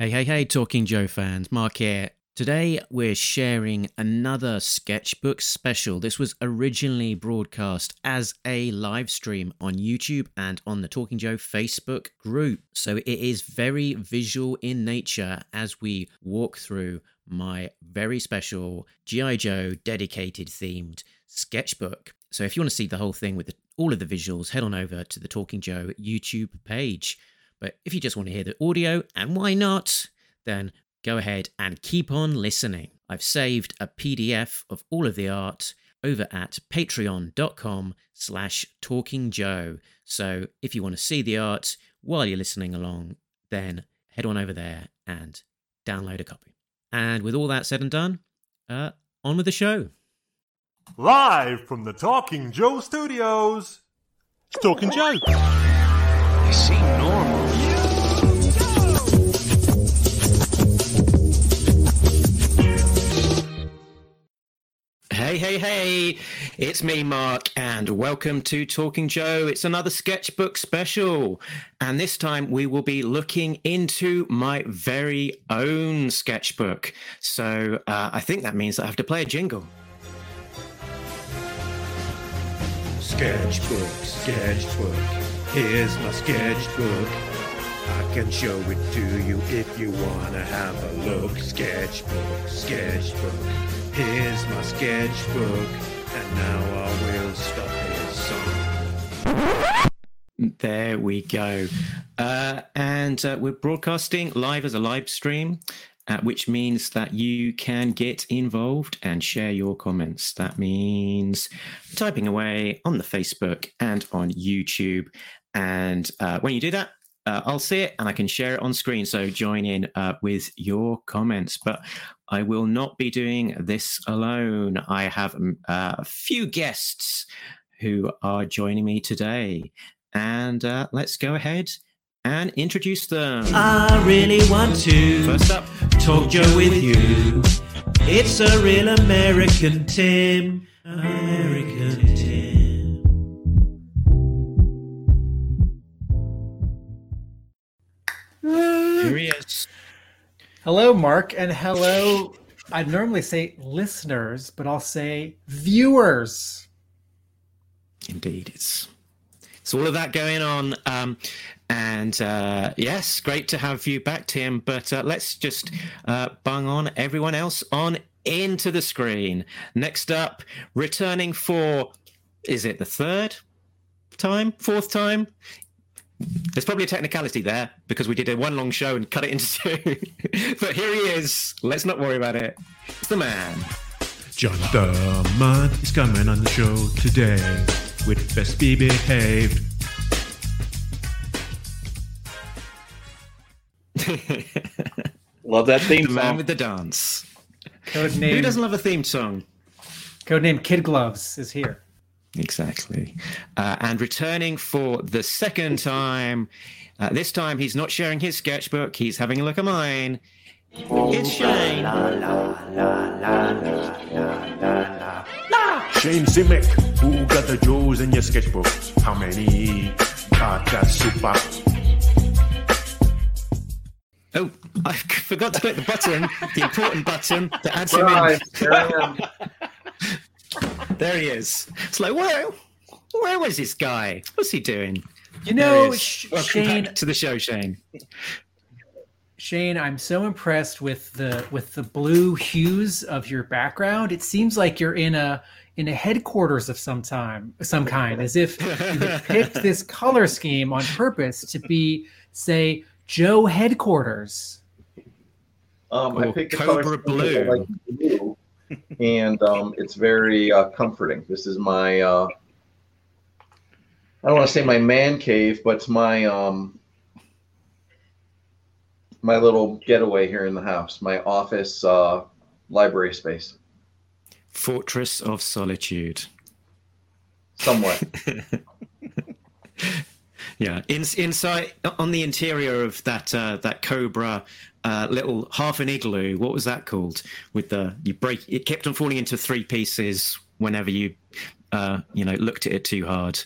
Hey, hey, hey, Talking Joe fans, Mark here. Today we're sharing another sketchbook special. This was originally broadcast as a live stream on YouTube and on the Talking Joe Facebook group. So it is very visual in nature as we walk through my very special G.I. Joe dedicated themed sketchbook. So if you want to see the whole thing with the, all of the visuals, head on over to the Talking Joe YouTube page. But if you just want to hear the audio, and why not, then go ahead and keep on listening. I've saved a PDF of all of the art over at patreon.com slash talkingjoe. So if you want to see the art while you're listening along, then head on over there and download a copy. And with all that said and done, uh, on with the show. Live from the Talking Joe studios, it's Talking Joe. They seem normal. Hey, hey, hey, it's me, Mark, and welcome to Talking Joe. It's another sketchbook special. And this time we will be looking into my very own sketchbook. So uh, I think that means I have to play a jingle. Sketchbook, sketchbook. Here's my sketchbook. I can show it to you if you wanna have a look. Sketchbook, sketchbook. Here's my sketchbook. And now I will stop this song. There we go. Uh, and uh, we're broadcasting live as a live stream, uh, which means that you can get involved and share your comments. That means typing away on the Facebook and on YouTube. And uh, when you do that, uh, I'll see it and I can share it on screen. So join in uh, with your comments. But I will not be doing this alone. I have uh, a few guests who are joining me today. And uh, let's go ahead and introduce them. I really want to First up, talk Joe with you. It's a real American Tim. American Tim. here he is. Hello, Mark, and hello. I'd normally say listeners, but I'll say viewers. Indeed, it's it's all of that going on. Um, and uh, yes, great to have you back, Tim. But uh, let's just uh, bung on everyone else on into the screen. Next up, returning for is it the third time, fourth time? There's probably a technicality there because we did a one long show and cut it into two. but here he is. Let's not worry about it. It's the man. John the Man is coming on the show today with Best Be Behaved. Love that theme The man song. with the dance. Who doesn't love a theme song? codename Kid Gloves is here. Exactly. Uh, and returning for the second time. Uh, this time he's not sharing his sketchbook, he's having a look at mine. It's Shane. Shane Simic, who got the Joes in your sketchbook? How many got that super? Oh, I forgot to click the button, the important button that adds him in. There he is. It's like, where, where was this guy? What's he doing? You know. Sh- Welcome Shane. back to the show, Shane. Shane, I'm so impressed with the with the blue hues of your background. It seems like you're in a in a headquarters of some time, some kind, as if you had picked this color scheme on purpose to be, say, Joe headquarters. Um, Or I picked the Cobra color Blue. Like blue, and um, it's very uh, comforting. This is my uh, I don't want to say my man cave, but it's my um, my little getaway here in the house, my office uh, library space, Fortress of Solitude. somewhat. Yeah, in, inside on the interior of that uh, that Cobra uh, little half an igloo. What was that called? With the you break it kept on falling into three pieces whenever you uh, you know looked at it too hard.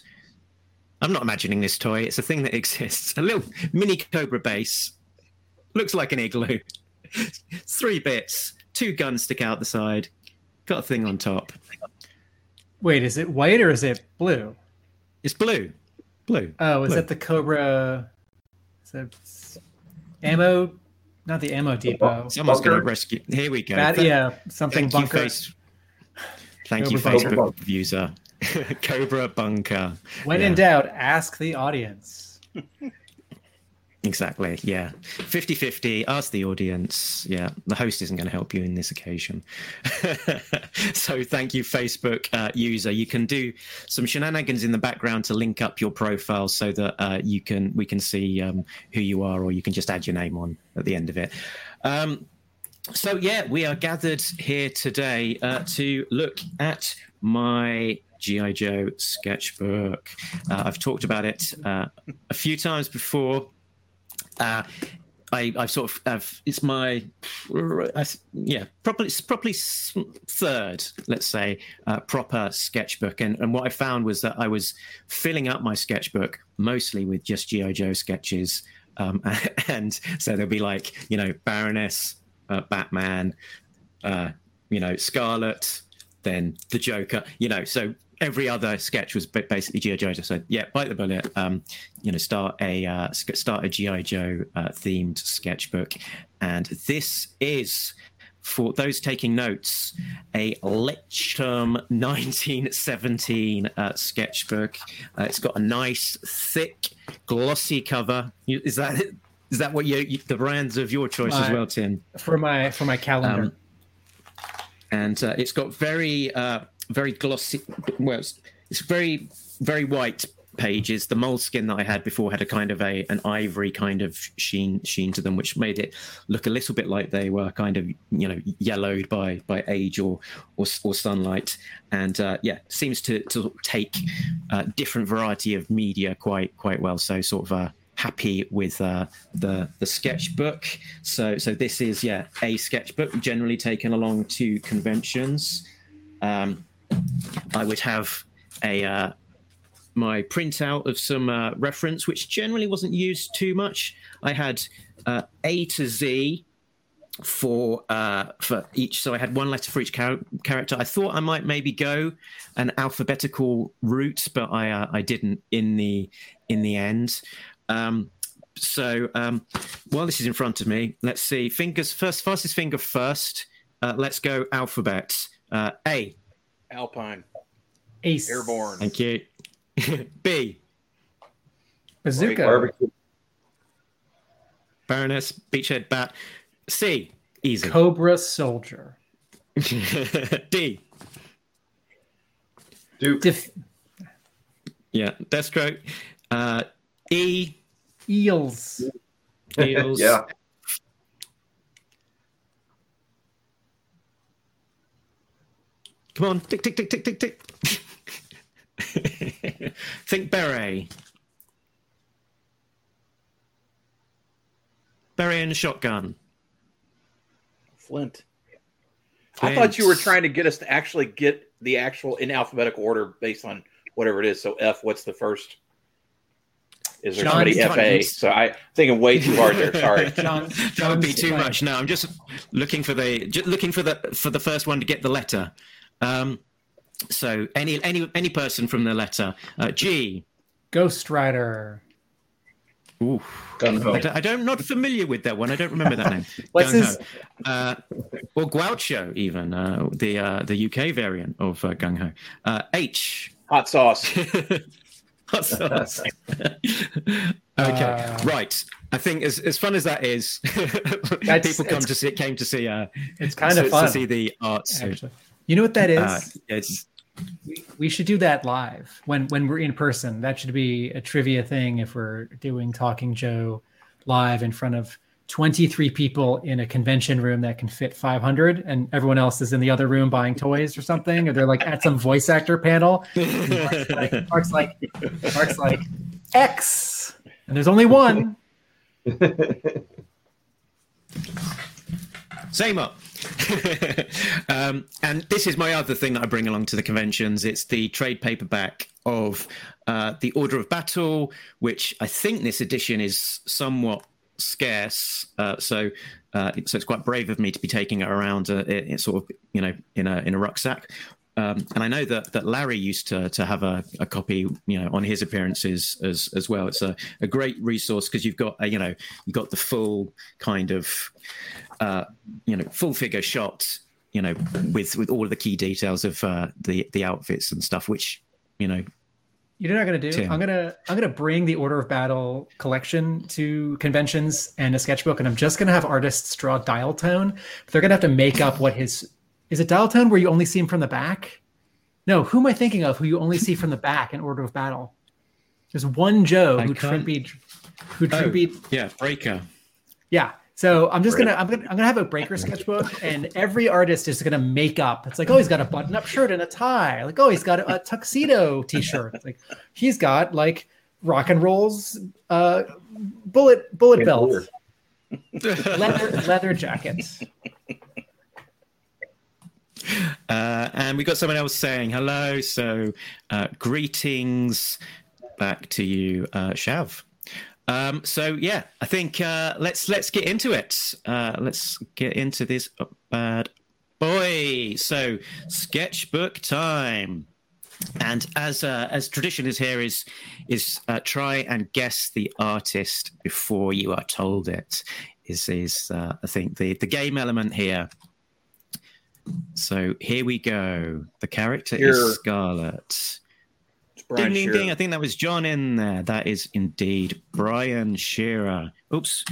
I'm not imagining this toy. It's a thing that exists. A little mini Cobra base looks like an igloo. Three bits, two guns stick out the side, got a thing on top. Wait, is it white or is it blue? It's blue, blue. Oh, is Blue. that the Cobra? Is that ammo? Not the ammo depot. Someone's going to rescue. Here we go. That, yeah, something Thank you, bunker. face. Thank you, Cobra Bunker. Facebook user. Cobra Bunker. When Yeah. in doubt, ask the audience. Exactly. Yeah. 50 50. Ask the audience. Yeah. The host isn't going to help you in this occasion. so thank you, Facebook uh, user. You can do some shenanigans in the background to link up your profile so that uh, you can we can see um, who you are, or you can just add your name on at the end of it. Um, so yeah, we are gathered here today uh, to look at my GI Joe sketchbook. Uh, I've talked about it uh, a few times before. Uh, I, I've sort of have, it's my yeah probably it's probably third let's say uh, proper sketchbook. And and what I found was that I was filling up my sketchbook mostly with just GI Joe sketches. Um, and so there'll be like you know Baroness uh, Batman uh, you know Scarlet then the Joker you know so every other sketch was basically GI Joe so yeah bite the bullet um, you know start a uh, start a GI Joe uh, themed sketchbook, and this is for those taking notes a Leuchtturm 1917 uh, sketchbook. Uh, it's got a nice thick glossy cover. Is that is that what you, you the brands of your choice as well, Tim? For my for my calendar. Um, and uh, it's got very uh, very glossy well it's, it's very very white pages the Moleskine that i had before had a kind of a an ivory kind of sheen sheen to them which made it look a little bit like they were kind of you know yellowed by by age or or, or sunlight and uh, yeah seems to to take uh, different variety of media quite quite well so sort of uh happy with uh, the the sketchbook. So so this is yeah a sketchbook generally taken along to conventions. Um, I would have a uh, my printout of some uh, reference, which generally wasn't used too much. I had uh, A to Z for uh, for each, so I had one letter for each char- character. I thought I might maybe go an alphabetical route, but I uh, I didn't in the in the end. Um, so um, while this is in front of me, let's see. Fingers first, fastest finger first. Uh, let's go alphabet. Uh, A. Alpine, Ace. Airborne, Thank you. B. Bazooka. Barbecue. Baroness, Beachhead, Bat. C. Easy. Cobra Soldier. D. Duke. Dif- Yeah, Deathstroke. Uh, e. Eels. Eels. Yeah. Come on, tick, tick, tick, tick, tick, tick. Think beret. Beret and shotgun. Flint. I thought you were trying to get us to actually get the actual in alphabetical order based on whatever it is. So F, what's the first? Is there John somebody FA? Times. So I thinking way too hard there. Sorry. John. That would be too much. No, I'm just looking for the just looking for the for the first one to get the letter. Um, so any any any person from the letter uh, G. Ghost Rider. Ooh, Gung Ho. I don't, I don't not familiar with that one. I don't remember that name. What's Gung his- Uh, or Groucho, even uh, the uh, the UK variant of uh, Gung Ho. Uh, H. Hot sauce. Hot sauce. okay, Uh, right. I think as, as fun as that is, people come to see came to see uh, It's kind to, of fun. to see the arts. Actually. You know what that is? uh, it's we, we should do that live when when we're in person. That should be a trivia thing if we're doing Talking Joe live in front of 23 people in a convention room that can fit 500 and everyone else is in the other room buying toys or something or they're like at some voice actor panel and Mark's like, Mark's like Mark's like X and there's only one Same up. um, and this is my other thing that I bring along to the conventions. It's the trade paperback of uh, the Order of Battle, which I think this edition is somewhat scarce, uh, so uh, so it's quite brave of me to be taking it around, uh, it, it's sort of you know in a in a rucksack. Um, and I know that that Larry used to to have a, a copy, you know, on his appearances as as well. It's a, a great resource because you've got a, you know you've got the full kind of uh, you know full figure shot, you know, with with all of the key details of uh, the the outfits and stuff, which you know You know what I'm gonna do? Tim. I'm gonna I'm gonna bring the Order of Battle collection to conventions and a sketchbook, and I'm just gonna have artists draw dial tone. But they're gonna have to make up what his is it dial tone where you only see him from the back? No, who am I thinking of? Who you only see from the back in Order of Battle? There's one Joe I who can't- tribute who Oh. tribute yeah breaker. yeah. So I'm just gonna I'm gonna I'm gonna have a breaker sketchbook, and every artist is gonna make up. It's like, oh, he's got a button-up shirt and a tie. Like, oh, he's got a, a tuxedo T-shirt. It's like he's got like rock and rolls, uh, bullet bullet And belt, leather leather jackets. Uh, and we got someone else saying hello. So, uh, greetings back to you, uh, Shav. Um, so yeah, I think uh, let's let's get into it. Uh, let's get into this bad boy. So, sketchbook time. And as uh, as tradition is here, is is try and guess the artist before you are told it. Is is I think the the game element here. So here we go. The character Here. is Scarlet. It's Brian ding ding Shearer. ding! I think that was John in there. That is indeed Brian Shearer. Oops,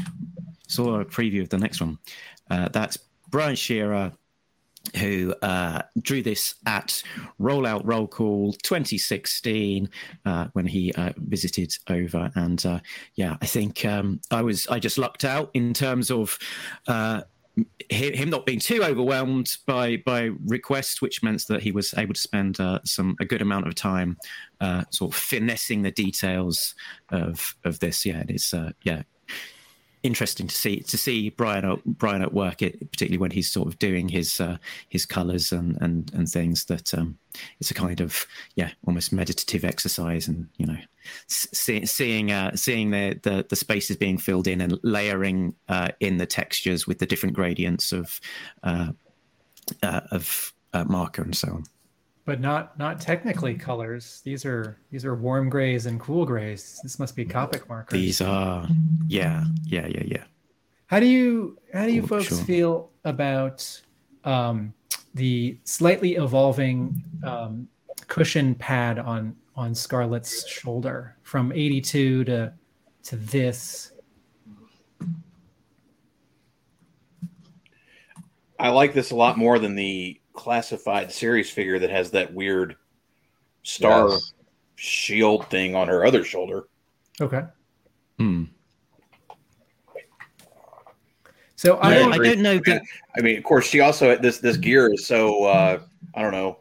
saw a preview of the next one. Uh, that's Brian Shearer, who uh, drew this at Rollout Roll Call 2016 uh, when he uh, visited over. And uh, yeah, I think um, I was I just lucked out in terms of. Uh, him not being too overwhelmed by by requests, which meant that he was able to spend uh, some a good amount of time uh, sort of finessing the details of of this. Yeah, it is. Uh, yeah, interesting to see to see Brian Brian at work, it, particularly when he's sort of doing his uh, his colours and, and and things. That um, it's a kind of yeah, almost meditative exercise, and you know, see, seeing uh, seeing the, the the spaces being filled in and layering uh, in the textures with the different gradients of uh, uh, of uh, marker and so on. But not not technically colors. These are these are warm grays and cool grays. This must be Copic markers. These are yeah yeah yeah yeah. How do you how do you Oh, folks sure. feel about um, the slightly evolving um, cushion pad on on Scarlett's shoulder from 82 to to this? I like this a lot more than the classified series figure that has that weird star Yes. shield thing on her other shoulder. Okay. Hmm. So I Yeah, don't I don't know that. I mean, of course, she also this this gear is so uh, I don't know,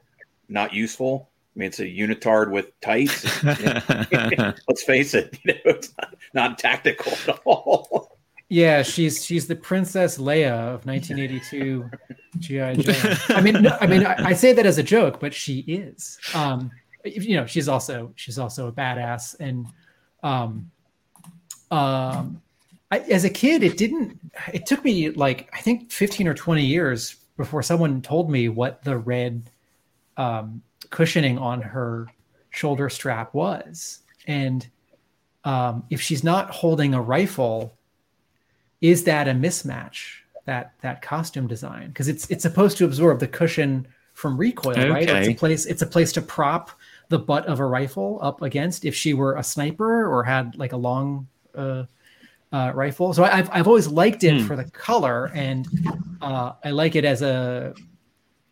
not useful. I mean, it's a unitard with tights. Let's face it, you know, it's not, not tactical at all. Yeah, she's she's the Princess Leia of 1982 GI Joe. I mean, no, I mean, I, I say that as a joke, but she is. Um, you know, she's also she's also a badass, and um, um, I, as a kid, it didn't. It took me like I think 15 or 20 years before someone told me what the red um, cushioning on her shoulder strap was, and um, if she's not holding a rifle is that a mismatch that that costume design? Because it's it's supposed to absorb the cushion from recoil right? It's a place it's a place to prop the butt of a rifle up against if she were a sniper or had like a long uh, uh, rifle. So I've, I've always liked it Hmm. for the color and uh, i like it as a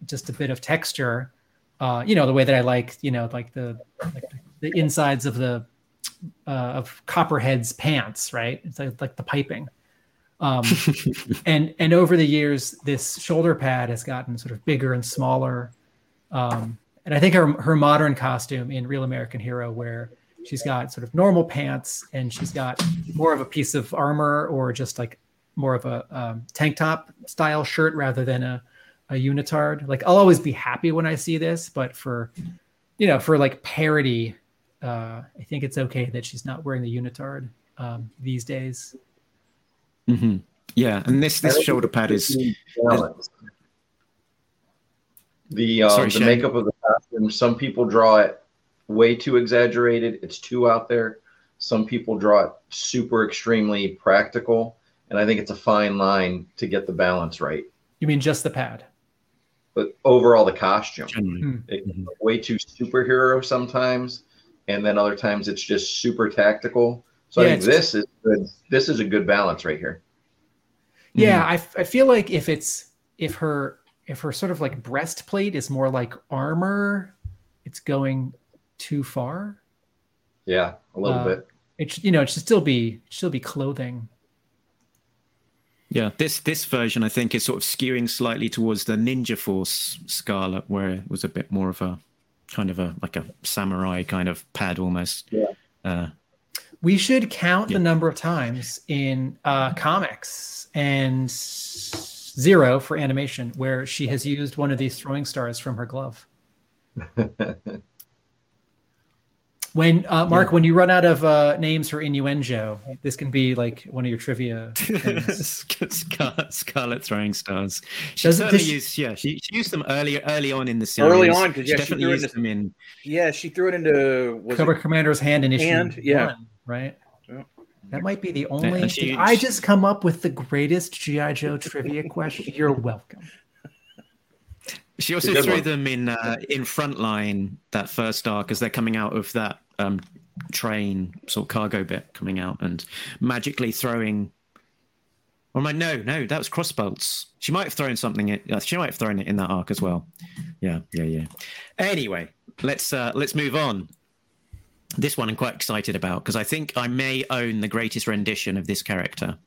just a bit of texture uh, you know the way that i like you know like the like the insides of the uh, of copperhead's pants right? It's like, like the piping um, and and over the years this shoulder pad has gotten sort of bigger and smaller. Um, and i think her her modern costume in real american hero where she's got sort of normal pants and she's got more of a piece of armor or just like more of a um, tank top style shirt rather than a, a unitard. Like i'll always be happy when i see this but for you know for like parody uh, i think it's okay that she's not wearing the unitard um, these days hmm Yeah, and this this shoulder pad is balance. The um, Sorry, the Shane. makeup of the costume. Some people draw it way too exaggerated. It's too out there. Some people draw it super extremely practical, and I think it's a fine line to get the balance right. You mean just the pad? But overall, the costume generally. it, way too superhero sometimes, and then other times it's just super tactical. So Yeah, I think this is good. This is a good balance right here. Yeah, I, f- I feel like if it's if her if her sort of like breastplate is more like armor, it's going too far. Yeah, a little Uh, bit. It should, you know it should still be it should still be clothing. Yeah, this this version I think is sort of skewing slightly towards the Ninja Force Scarlet, where it was a bit more of a kind of a like a samurai kind of pad almost. Yeah. Uh, We should count Yeah. the number of times in uh, comics and zero for animation where she has used one of these throwing stars from her glove. When uh, Mark, when you run out of uh, names for innuendo, this can be like one of your trivia. things. Scar- Scarlet throwing stars. She Does certainly she- used, yeah, she, she used them early early on in the series. Early on, 'cause, she yeah, she definitely threw used into- them in. Yeah, she threw it into was Cobra it, Commander's hand in issue Hand, yeah. one, right? Yeah. That might be the only. and she- Did I just come up with the greatest GI Joe trivia question. You're welcome. She also threw one. them in uh, in frontline that first arc as they're coming out of that um, train sort of cargo bit coming out and magically throwing. Or am I no no that was crossbolts. She might have thrown something. In, uh, she might have thrown it in that arc as well. Yeah yeah yeah. Anyway, let's uh, let's move on. This one I'm quite excited about because I think I may own the greatest rendition of this character.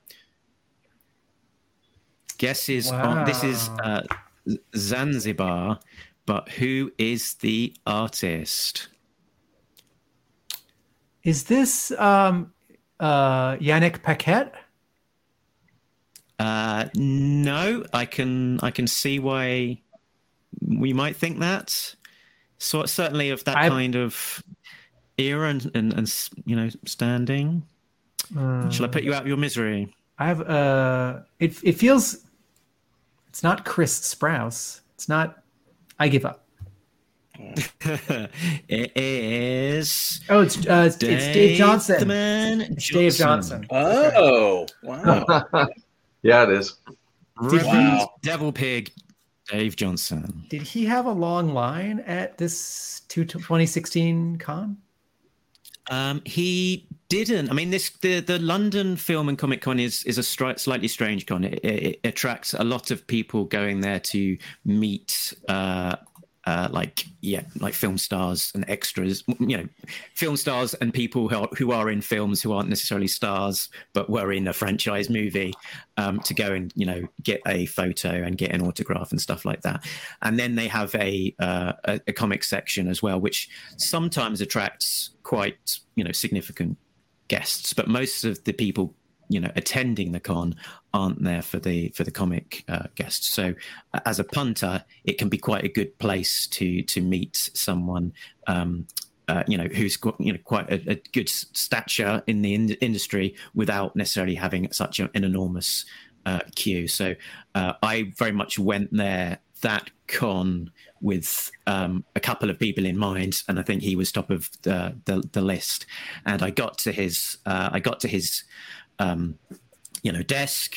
Guess is on, this is uh, Zanzibar, but who is the artist? Is this um, uh, Yanick Paquette? Uh, no, I can I can see why we might think that. So certainly of that I- kind of era and, and, and you know standing. Shall I put you out of your misery? I have uh it it feels it's not Chris Sprouse. It's not I give up. it is Oh, it's uh, it's, it's Dave Johnson. the man It's Dave Johnson. Oh, wow. yeah, it is. Reverend Wow. Devil Pig, Dave Johnson. Did he have a long line at this two- 2016 con? Um, he didn't. I mean, this the the London Film and Comic Con is is a stri- slightly strange con. It, it, it attracts a lot of people going there to meet. Uh, uh, like yeah, like film stars and extras, you know, film stars and people who are, who are in films who aren't necessarily stars but were in a franchise movie, um, to go and you know get a photo and get an autograph and stuff like that. And then they have a uh, a, a comic section as well, which sometimes attracts quite you know significant guests, but most of the people you know attending the con aren't there for the for the comic uh, guests. So as a punter, it can be quite a good place to to meet someone. Um, uh, you know, who's you know quite a, a good stature in the in- industry without necessarily having such a, an enormous uh, queue. So uh, I very much went there that con with um, a couple of people in mind, and I think he was top of the the, the list. And I got to his uh, I got to his um, you know desk.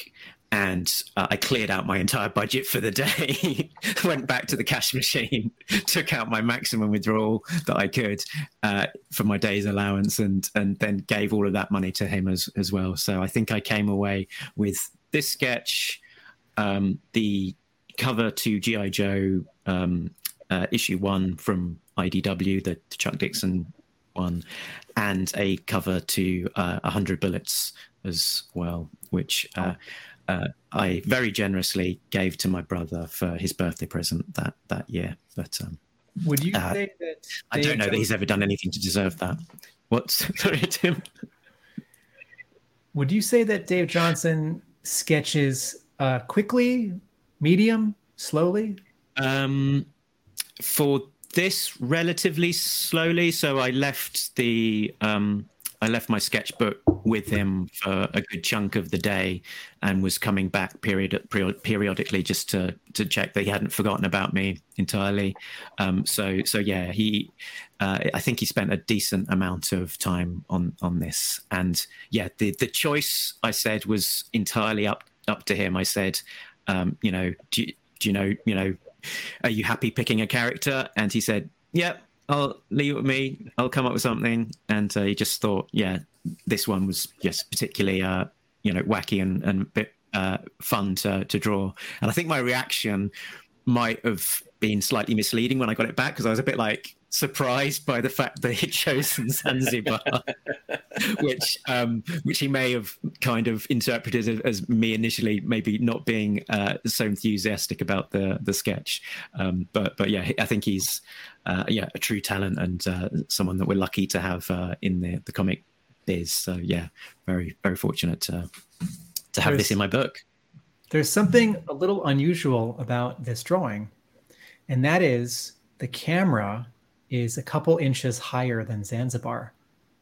And uh, I cleared out my entire budget for the day. went back to the cash machine, took out my maximum withdrawal that I could uh, for my day's allowance, and and then gave all of that money to him as as well. So I think I came away with this sketch, um, the cover to GI Joe um, uh, issue one from IDW, the Chuck Dixon one, and a cover to uh, 100 Bullets as well, which uh, uh, I very generously gave to my brother for his birthday present that that year. But um, Would you Uh, say that? I don't know that he's ever done anything to deserve that. What's sorry, Tim? Would you say that Dave Johnson sketches uh, quickly, medium, slowly? Um, for this, relatively slowly. So I left the um, I left my sketchbook with him for a good chunk of the day, and was coming back period, period periodically just to to check that he hadn't forgotten about me entirely. Um, so so yeah, he uh, I think he spent a decent amount of time on on this, and yeah, the the choice I said was entirely up up to him. I said, um, you know, do do you know, you know, are you happy picking a character? And he said, yep. Yeah, I'll leave it with me. I'll come up with something. And uh, he just thought, yeah, this one was just particularly, uh, you know, wacky and, and a bit uh, fun to, to draw. And I think my reaction might have been slightly misleading when I got it back because I was a bit like, surprised by the fact that he'd chosen Zanzibar, which um, which he may have kind of interpreted as me initially maybe not being uh, so enthusiastic about the the sketch. Um, but but yeah, I think he's uh, yeah a true talent and uh, someone that we're lucky to have uh, in the the comic biz. So yeah, very very fortunate to to have there's, this in my book. There's something a little unusual about this drawing, and that is the camera is a couple inches higher than Zanzibar.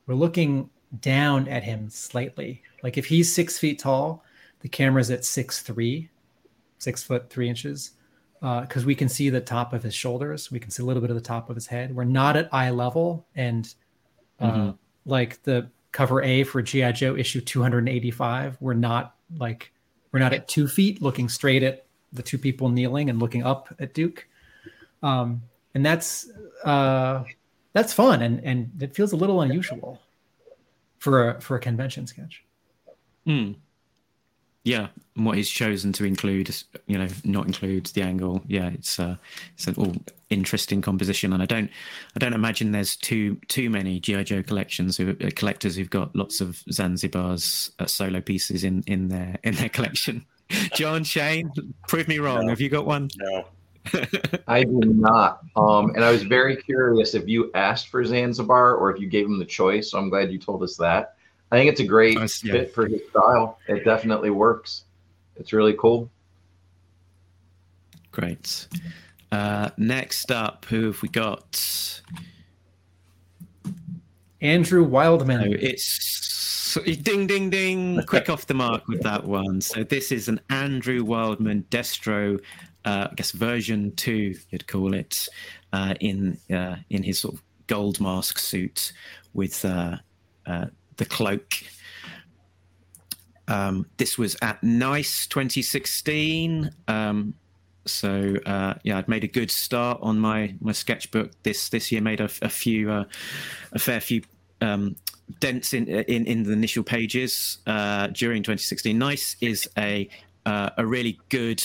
We're looking down at him slightly. Like if he's six feet tall, the camera's at six three, six foot three inches, because uh, we can see the top of his shoulders. We can see a little bit of the top of his head. We're not at eye level, and uh, mm-hmm. like the cover A for GI Joe issue 285, we're not like we're not at two feet looking straight at the two people kneeling and looking up at Duke. Um, and that's uh, that's fun and and it feels a little unusual for a for a convention sketch. Hmm. Yeah, and what he's chosen to include, you know, not include the angle. Yeah, it's uh, it's an all interesting composition, and I don't, I don't imagine there's too too many GI Joe collections who uh, collectors who've got lots of Zanzibar's uh, solo pieces in in their in their collection. John Shane, prove me wrong. No. Have you got one? No. I do not. Um, and I was very curious if you asked for Zanzibar or if you gave him the choice. So I'm glad you told us that. I think it's a great yeah. fit for his style. It definitely works. It's really cool. Great. Uh, next up, who have we got? Andrew Wildman. So it's ding, ding, ding. Quick off the mark with that one. So this is an Andrew Wildman Destro uh, I guess version two, you'd call it, uh, in uh, in his sort of gold mask suit with uh, uh, the cloak. Um, this was at Nice 2016. Um, so uh, yeah, I'd made a good start on my my sketchbook this this year. Made a, a few a fair few um, dents in, in in the initial pages during 2016. Nice is a a really good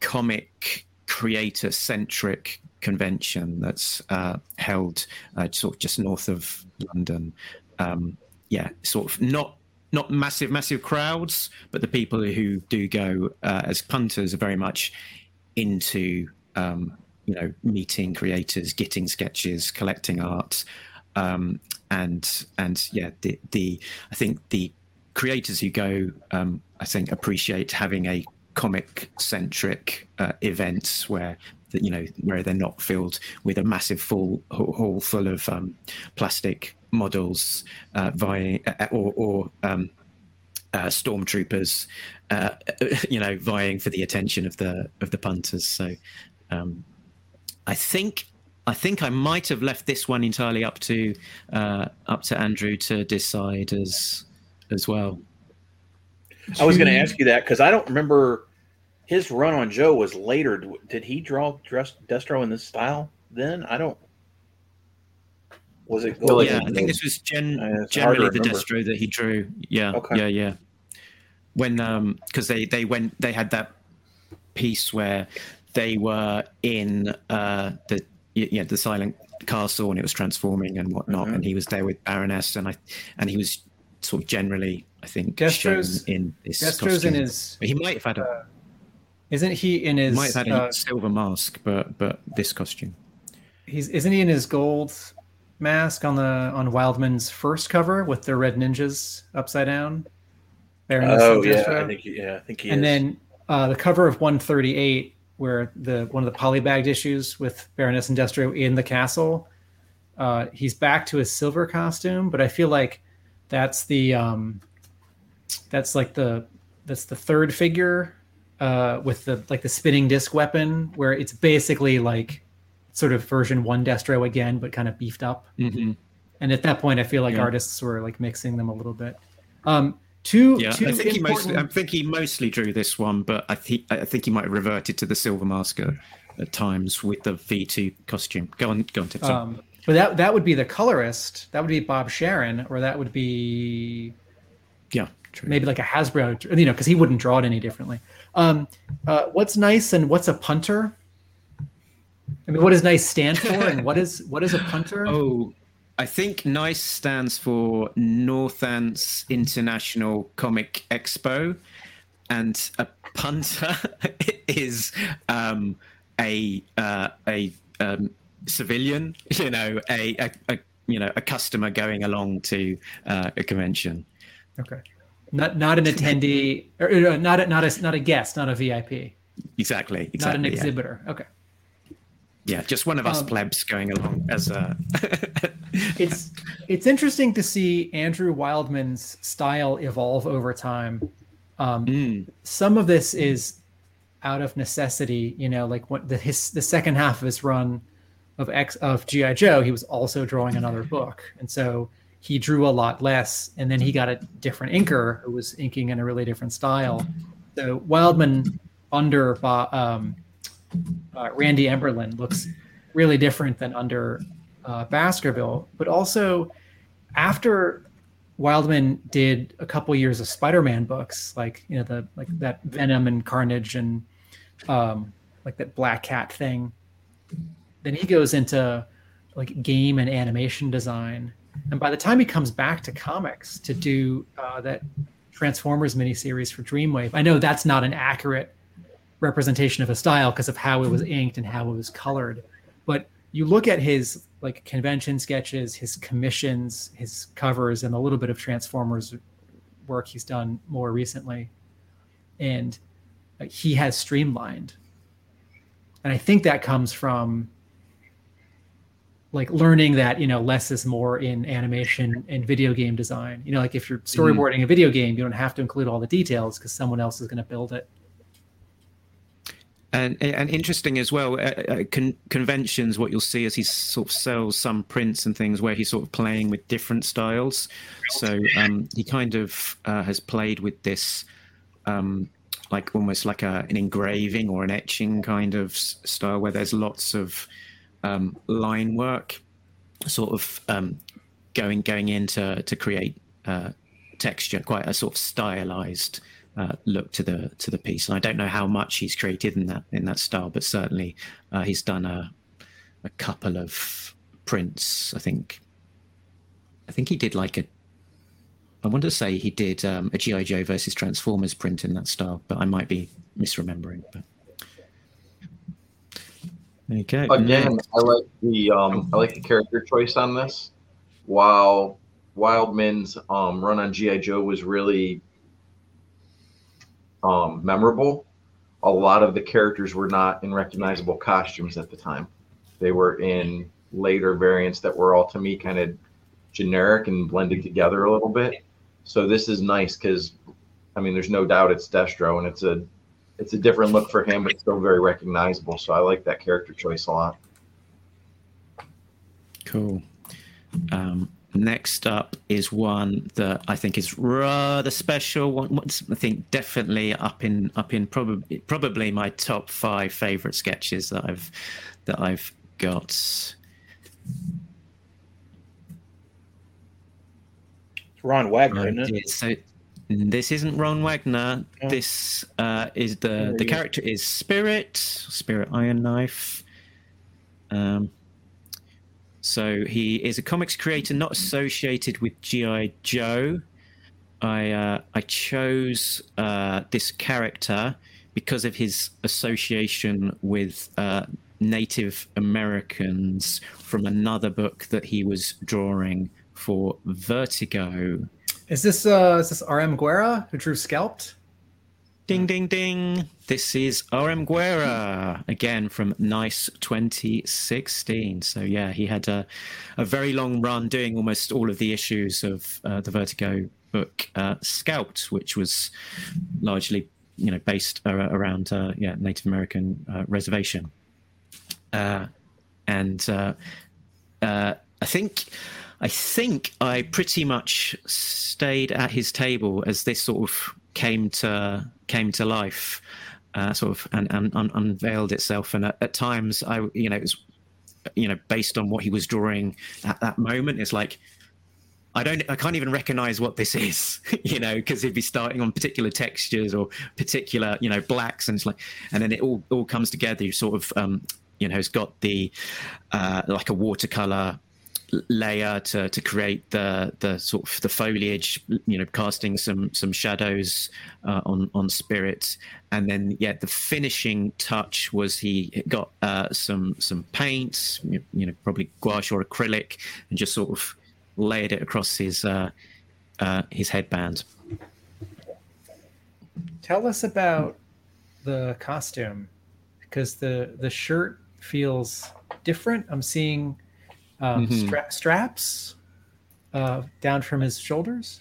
comic creator centric convention that's uh, held uh, sort of just north of London. Um, yeah, sort of not not massive massive crowds, but the people who do go uh, as punters are very much into um, you know meeting creators, getting sketches, collecting art, um, and and yeah, the the I think the creators who go um, I think appreciate having a comic centric uh, events where you know where they're not filled with a massive full hall full of um, plastic models uh, vying uh, or, or um, uh, stormtroopers, uh, you know, vying for the attention of the of the punters. So, um, I think I think I might have left this one entirely up to uh, up to Andrew to decide as as well. I was going to ask you that because I don't remember his run on Joe was later. Did he draw Destro in this style then? I don't. Was it? Well, yeah, I think this was gen- uh, generally the Destro that he drew. Yeah, okay. yeah, yeah. When um, because they they went they had that piece where they were in uh the yeah the silent castle and it was transforming and whatnot, mm-hmm. and he was there with Baroness and I and he was sort of generally I think Destro's in this Destro's costume. in his. But he might have had a. Isn't he in his? Might have had uh, a silver mask, but but this costume. He's isn't he in his gold mask on the on Wildman's first cover with the red ninjas upside down? Baroness oh yeah, I think yeah, I think he. And is. then uh, the cover of 138, where the one of the polybagged issues with Baroness and Destro in the castle. Uh, he's back to his silver costume, but I feel like that's the um, that's like the that's the third figure uh, with the like the spinning disc weapon, where it's basically like sort of version one Destro again, but kind of beefed up. Mm-hmm. And at that point, I feel like Yeah. artists were like mixing them a little bit. Um, two, Yeah, two I think he mostly. I think he mostly drew this one, but I think I think he might have reverted to the silver masker at times with the V two costume. Go on, go on, Tips. Um, but that that would be the colorist. That would be Bob Sharen, or that would be yeah, true. maybe like a Hasbro, you know, because he wouldn't draw it any differently. Um, uh, what's nice and what's a punter? I mean, what does nice stand for, and what is what is a punter? Oh, I think NICE stands for Northants International Comic Expo, and a punter is um, a uh, a um, civilian, you know, a, a, a you know a customer going along to uh, a convention. Okay, not not an attendee, or uh, not a, not a not a guest, not a VIP, Exactly, exactly. not an yeah. exhibitor. Okay. Yeah, just one of us Um, plebs going along as a. it's it's interesting to see Andrew Wildman's style evolve over time. Um, Mm, some of this is out of necessity, you know, like what the his the second half of his run of X of GI Joe, he was also drawing another book, and so he drew a lot less, and then he got a different inker who was inking in a really different style. So Wildman under um, uh, Randy Emberlin looks really different than under uh, Baskerville, but also after Wildman did a couple years of Spider-Man books, like you know the like that Venom and Carnage and um, like that Black Cat thing. Then he goes into like game and animation design, and by the time he comes back to comics to do uh, that Transformers miniseries for Dreamwave, I know that's not an accurate representation of a style because of how it was inked and how it was colored, but you look at his like convention sketches, his commissions, his covers, and a little bit of Transformers work he's done more recently, and uh, he has streamlined. And I think that comes from like learning that you know less is more in animation and video game design. You know, like if you're storyboarding a video game, you don't have to include all the details because someone else is going to build it. And and interesting as well, uh, uh, con- conventions. What you'll see is he sort of sells some prints and things where he's sort of playing with different styles. So um, he kind of uh, has played with this, um, like almost like a, an engraving or an etching kind of style, where there's lots of um, line work, sort of um, going going into to create uh, texture, quite a sort of stylized uh, look to the to the piece. And I don't know how much he's created in that in that style, but certainly uh, he's done a a couple of prints. I think I think he did like a. I want to say he did um, a GI Joe versus Transformers print in that style, but I might be misremembering. But go. Again, I like the um, I like the character choice on this. While Wildman's um, run on GI Joe was really um, memorable, a lot of the characters were not in recognizable costumes at the time. They were in later variants that were all to me kind of generic and blended together a little bit. So this is nice because, I mean, there's no doubt it's Destro and it's a it's a different look for him, but still very recognizable. So I like that character choice a lot. Cool. Um, next up is one that I think is rather special. One, what's- I think definitely up in up in probably probably my top five favorite sketches that I've that I've got. Ron Wagner, I isn't it? So this isn't Ron Wagner. Oh. This uh, is the the character is Spirit Spirit Iron Knife. Um, so he is a comics creator not associated with GI Joe. I uh, I chose uh, this character because of his association with uh, Native Americans from another book that he was drawing for Vertigo. Is this uh is this R.M. Guerra who drew Scalped? Ding, ding, ding. This is RM Guerra again from Nice 2016. So, yeah, he had a, a very long run doing almost all of the issues of uh, the Vertigo book uh, Scalped, which was largely you know based ar- around uh, yeah Native American uh, reservation. Uh, and uh, uh, I think I think I pretty much stayed at his table as this sort of came to came to life, uh, sort of and, and, un- unveiled itself. And at, at times, I you know it was you know based on what he was drawing at that moment. It's like I don't, I can't even recognize what this is, you know, because he'd be starting on particular textures or particular, you know, blacks, and it's like, and then it all all comes together. You sort of, um, you know, it's got the uh, like a watercolor layer to to create the the sort of the foliage you know casting some some shadows uh, on on spirit and then yeah the finishing touch was he got uh, some some paints you, you know probably gouache or acrylic and just sort of layered it across his uh, uh, his headband Tell us about the costume because the the shirt feels different. I'm seeing um, Mhm. stra- straps uh, down from his shoulders.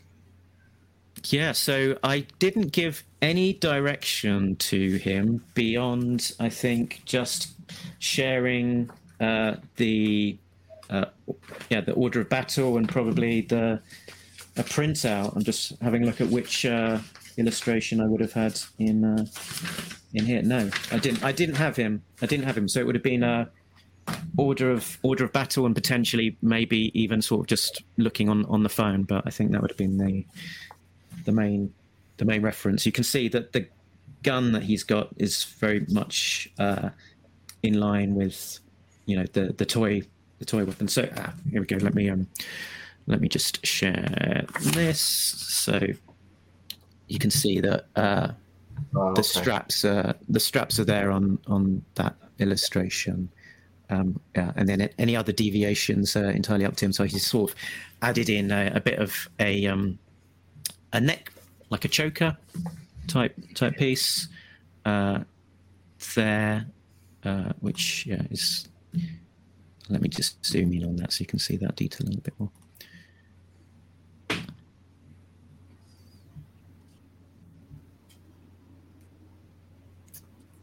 Yeah, so I didn't give any direction to him beyond, I think, just sharing uh, the uh, yeah the order of battle and probably the a printout. I'm just having a look at which uh, illustration I would have had in uh, in here. No, I didn't. I didn't have him. I didn't have him. So it would have been a order of order of battle and potentially maybe even sort of just looking on on the phone. But I think that would have been the the main the main reference. You can see that the gun that he's got is very much uh, in line with you know the the toy the toy weapon. So ah, here we go. Let me um let me just share this so you can see that uh, Oh, the okay. straps uh, the straps are there on on that illustration. Um, yeah, and then any other deviations uh, entirely up to him. So he's sort of added in a, a bit of a um, a neck, like a choker type type piece uh, there, uh, which yeah is. Let me just zoom in on that so you can see that detail a little bit more.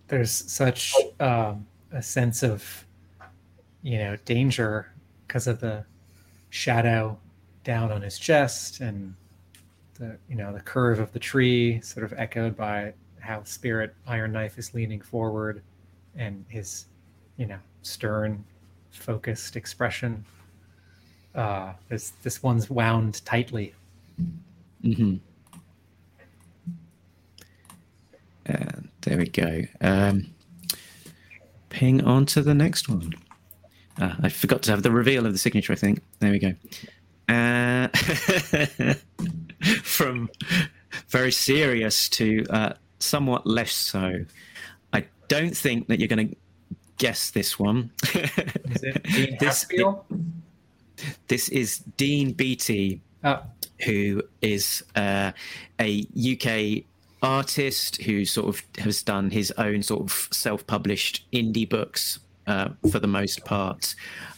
There's such um, a sense of you know danger because of the shadow down on his chest and the you know the curve of the tree sort of echoed by how spirit iron knife is leaning forward and his you know stern focused expression uh this this one's wound tightly mm-hmm. And there we go. Um, ping on to the next one. Ah, I forgot to have the reveal of the signature, I think. There we go. Uh, from very serious to uh, somewhat less so. I don't think that you're going to guess this one. is it Dean This- this is Dean Beattie, oh who is uh, a UK artist who sort of has done his own sort of self-published indie books uh, for the most part,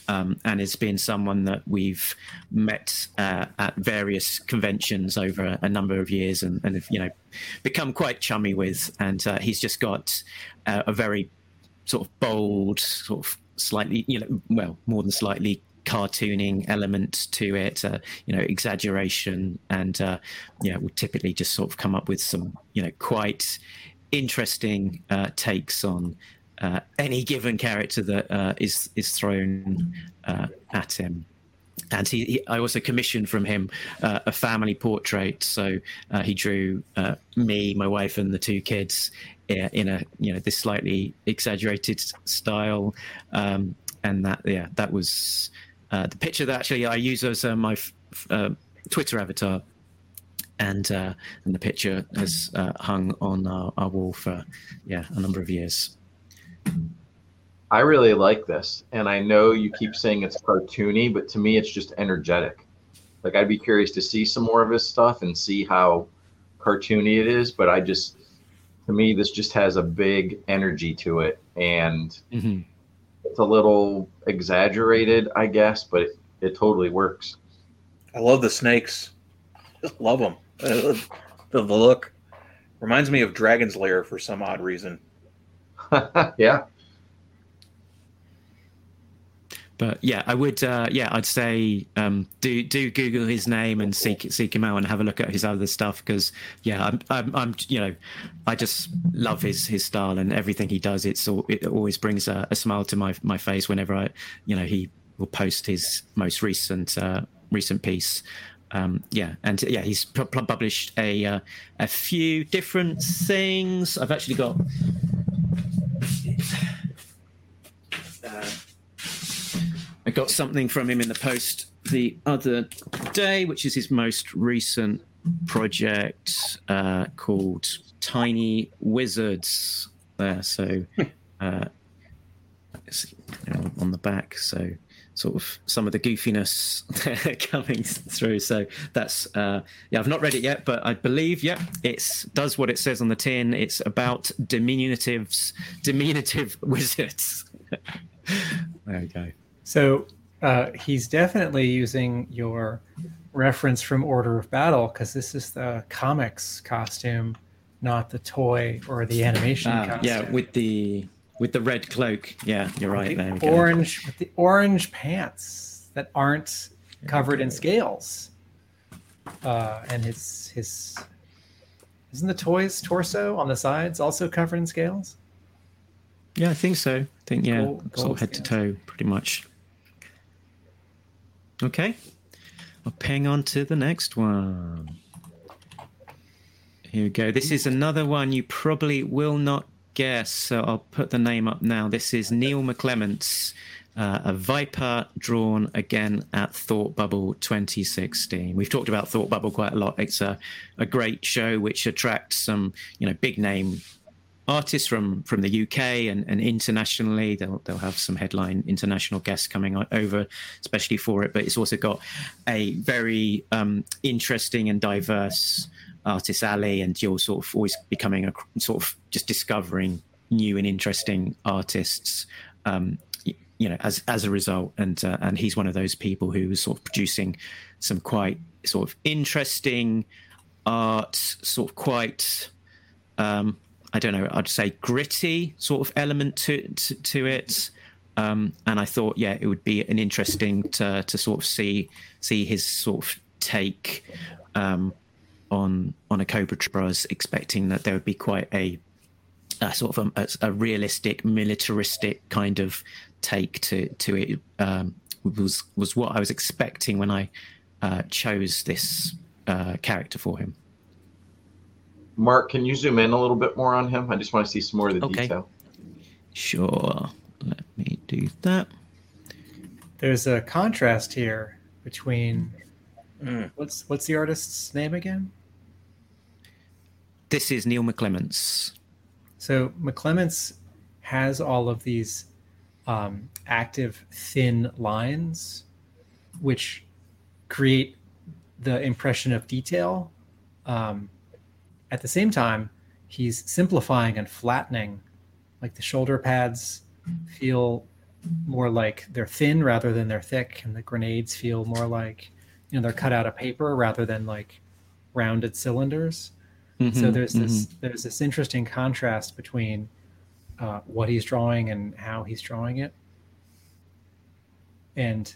um, and has been someone that we've met uh, at various conventions over a, a number of years, and, and have you know become quite chummy with. And uh, he's just got uh, a very sort of bold, sort of slightly, you know, well, more than slightly cartooning element to it, uh, you know, exaggeration, and uh, you know, will typically just sort of come up with some, you know, quite interesting uh, takes on uh, any given character that uh, is is thrown uh, at him. And he, he, I also commissioned from him uh, a family portrait. So uh, he drew uh, me, my wife, and the two kids in a you know this slightly exaggerated style. Um, and that yeah, that was the picture that actually I use as my f- Twitter avatar. And and the picture has hung on our, our wall for yeah a number of years. I really like this, and I know you keep saying it's cartoony, but to me, it's just energetic. Like I'd be curious to see some more of his stuff and see how cartoony it is. But I just, to me, this just has a big energy to it, and hmm it's a little exaggerated, I guess, but it, it totally works. I love the snakes. Just love them. the, the look reminds me of Dragon's Lair for some odd reason. yeah, But yeah, I would. Uh, yeah, I'd say um, do do Google his name and seek seek him out and have a look at his other stuff because yeah, I'm, I'm I'm you know, I just love his his style and everything he does. It's al- it always brings a, a smile to my my face whenever I you know he will post his most recent uh, recent piece. Um, yeah, and yeah, he's pu- pu- published a uh, a few different things. I've actually got. Got something from him in the post the other day, which is his most recent project uh, called Tiny Wizards. There, so uh, it's, you know, on the back, so sort of some of the goofiness coming through. So that's uh, yeah, I've not read it yet, but I believe yeah, it's does what it says on the tin. It's about diminutives, diminutive wizards. there we go. So uh, he's definitely using your reference from Order of Battle because this is the comics costume, not the toy or the animation costume. yeah, with the with the red cloak. Yeah, you're right. There the go. orange with the orange pants that aren't covered in scales. Uh, and his his isn't the toy's torso on the sides also covered in scales? Yeah, I think so. I think yeah, Gold- sort of head to toe, pretty much. Okay, I'll ping on to the next one. Here we go. This is another one you probably will not guess, so I'll put the name up now. This is Neil McClements, uh, a Viper drawn again at Thought Bubble 2016. We've talked about Thought Bubble quite a lot. It's a, a great show which attracts some, you know, big name artists from from the UK and, and internationally. They'll they'll have some headline international guests coming over, especially for it. But it's also got a very um, interesting and diverse artist alley, and you're sort of always becoming a sort of just discovering new and interesting artists. Um, you know, as as a result, and uh, and he's one of those people who was sort of producing some quite sort of interesting art, sort of quite um, I don't know, I'd say gritty sort of element to to, to it. Um, and I thought, yeah, it would be an interesting to to sort of see see his sort of take um, on on a Cobra Tribe. I was expecting that there would be quite a, a sort of a, a realistic, militaristic kind of take to to it. Um, was was what I was expecting when I uh, chose this uh, character for him. Mark, can you zoom in a little bit more on him? I just want to see some more of the Okay. detail. Sure. Let me do that. There's a contrast here between Mm. what's what's the artist's name again? This is Neil McClements. So McClements has all of these um, active thin lines, which create the impression of detail. Um, at the same time, he's simplifying and flattening. Like the shoulder pads feel more like they're thin rather than they're thick, and the grenades feel more like you know they're cut out of paper rather than like rounded cylinders so Mhm, there's this mhm. there's this interesting contrast between uh, what he's drawing and how he's drawing it and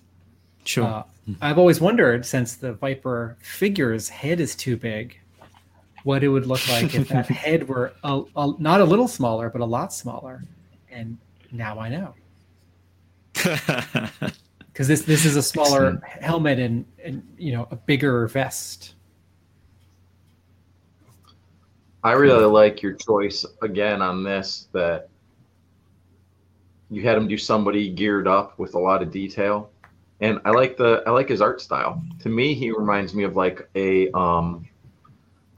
Sure. uh, i've always wondered since the viper figure's head is too big what it would look like if that head were a, a, not a little smaller but a lot smaller and now i know because this this is a smaller helmet and and you know a bigger vest I really like your choice again on this that you had him do somebody geared up with a lot of detail. And I like the I like his art style. To me, he reminds me of like a um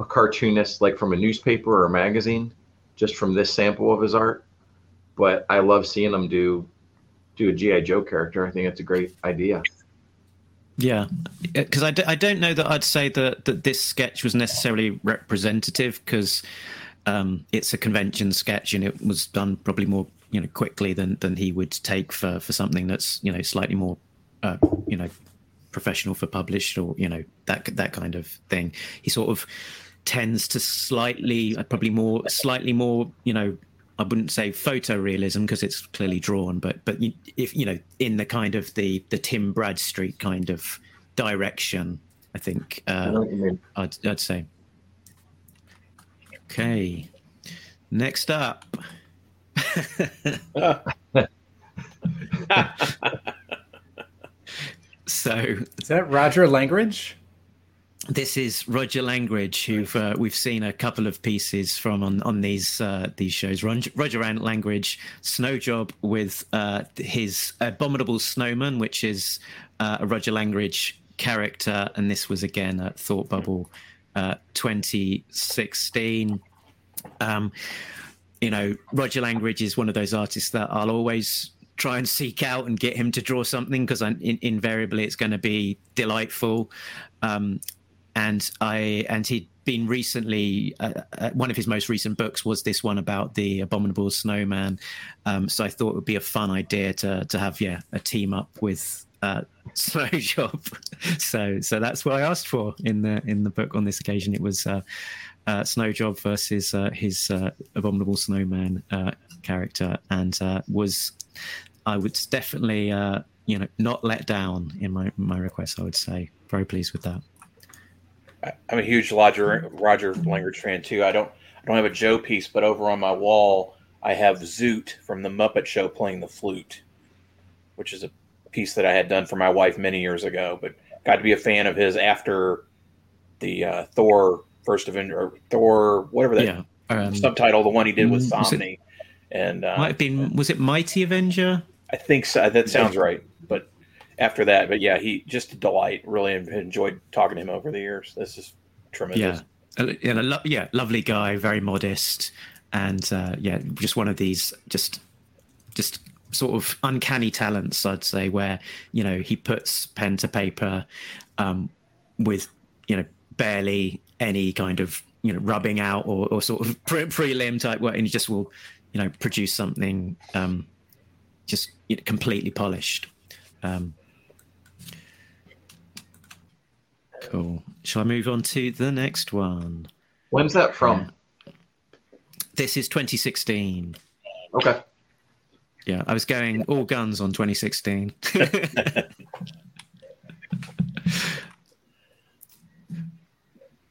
a cartoonist like from a newspaper or a magazine, just from this sample of his art. But I love seeing him do do a GI Joe character. I think it's a great idea. yeah, because I, d- I don't know that I'd say that that this sketch was necessarily representative because um, it's a convention sketch, and it was done probably more you know quickly than than he would take for for something that's you know slightly more uh, you know professional for published or you know that that kind of thing. He sort of tends to slightly, uh, probably more, slightly more, you know, I wouldn't say photorealism because it's clearly drawn, but but if you know, in the kind of the the Tim Bradstreet kind of direction, I think uh, I I'd, I'd say. Okay, next up. so is that Roger Langridge? This is Roger Langridge, who uh, we've seen a couple of pieces from on on these uh, these shows. Roger, Roger Langridge, Snow Job with uh, his Abominable Snowman, which is uh, a Roger Langridge character, and this was again at Thought Bubble uh, 2016. Um, you know, Roger Langridge is one of those artists that I'll always try and seek out and get him to draw something because in, invariably it's going to be delightful. Um, and I and he'd been recently uh, uh, one of his most recent books was this one about the abominable snowman. Um, so I thought it would be a fun idea to to have yeah a team up with uh, Snow Job. so so that's what I asked for in the in the book on this occasion. It was uh, uh, Snow Job versus uh, his uh, abominable snowman uh, character, and was I would definitely you know not let down in my my request. I would say very pleased with that. I'm a huge Roger Roger Langridge fan too. I don't I don't have a Joe piece, but over on my wall I have Zoot from the Muppet Show playing the flute, which is a piece that I had done for my wife many years ago. But got to be a fan of his after the uh, Thor First Avenger, or Thor whatever that yeah, um, subtitle, the one he did with Samnee, and uh, might have been was it Mighty Avenger? I think so. That sounds right. After that. But yeah, he just a delight. Really enjoyed talking to him over the years. This is tremendous. Yeah, a lo- yeah, lovely guy, very modest, and uh, yeah, just one of these just just sort of uncanny talents, I'd say, where you know he puts pen to paper um, with you know barely any kind of you know rubbing out or, or sort of pre- prelim type work, and he just will you know produce something um, just you know, completely polished. Um, Cool. Shall I move on to the next one? When's that from? Yeah. This is 2016. Okay. Yeah, I was going all guns on 2016.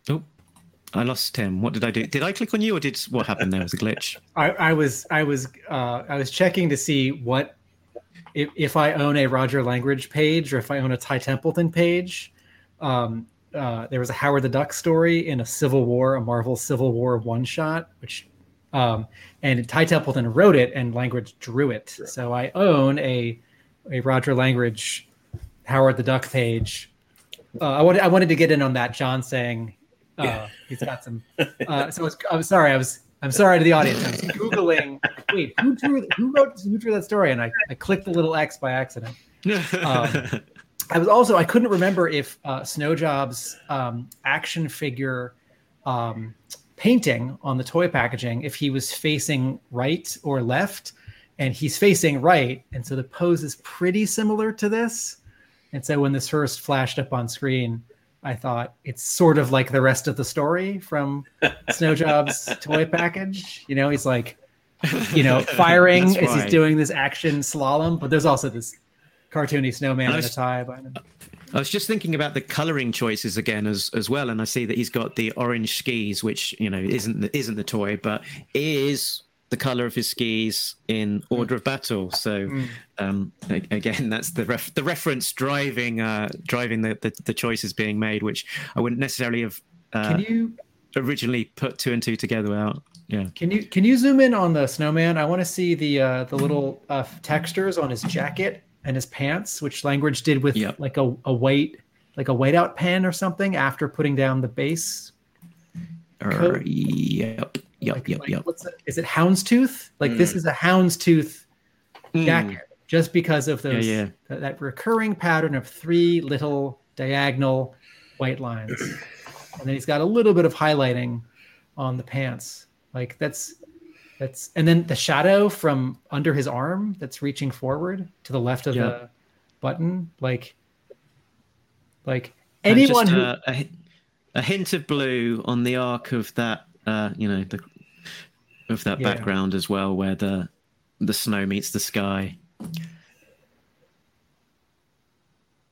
oh, I lost him. What did I do? Did I click on you, or did what happened there? Was a glitch? I, I was, I was, uh, I was checking to see what if, if I own a Roger Langridge page or if I own a Ty Templeton page um, uh, there was a Howard the Duck story in a Civil War, a Marvel Civil War one shot, which um, and Ty Templeton wrote it and Langridge drew it. Sure. So I own a a Roger Langridge Howard the Duck page. Uh, I wanted I wanted to get in on that. John saying uh, he's got some. Uh, so was, I'm sorry. I was I'm sorry to the audience. I was googling. Wait, who drew who wrote who drew that story? And I, I clicked the little X by accident. Um, I was also I couldn't remember if uh, Snow Job's um, action figure um, painting on the toy packaging if he was facing right or left, and he's facing right, and so the pose is pretty similar to this. And so when this first flashed up on screen, I thought it's sort of like the rest of the story from Snow Job's toy package. You know, he's like, you know, firing as he's doing this action slalom, but there's also this cartoony snowman in a tie. I was just thinking about the coloring choices again as as well, and I see that he's got the orange skis, which you know isn't the, isn't the toy, but is the color of his skis in Order of Battle. So mm. um, again, that's the ref- the reference driving uh, driving the, the, the choices being made, which I wouldn't necessarily have. Uh, Can you originally put two and two together out? Yeah. Can you can you zoom in on the snowman? I want to see the uh, the little uh, textures on his jacket and his pants, which Langridge did with yep. like a, a white like a whiteout pen or something after putting down the base. Uh, yep, yep, like, yep, like, yep. What's it? Is it houndstooth? Like mm. this is a houndstooth mm. jacket, just because of those yeah, yeah. That, that recurring pattern of three little diagonal white lines, and then he's got a little bit of highlighting on the pants. Like that's that's and then the shadow from under his arm that's reaching forward to the left of Yeah. the button. Like like anyone just, who uh, a, a hint of blue on the arc of that, uh, you know, the of that Yeah. background as well, where the the snow meets the sky.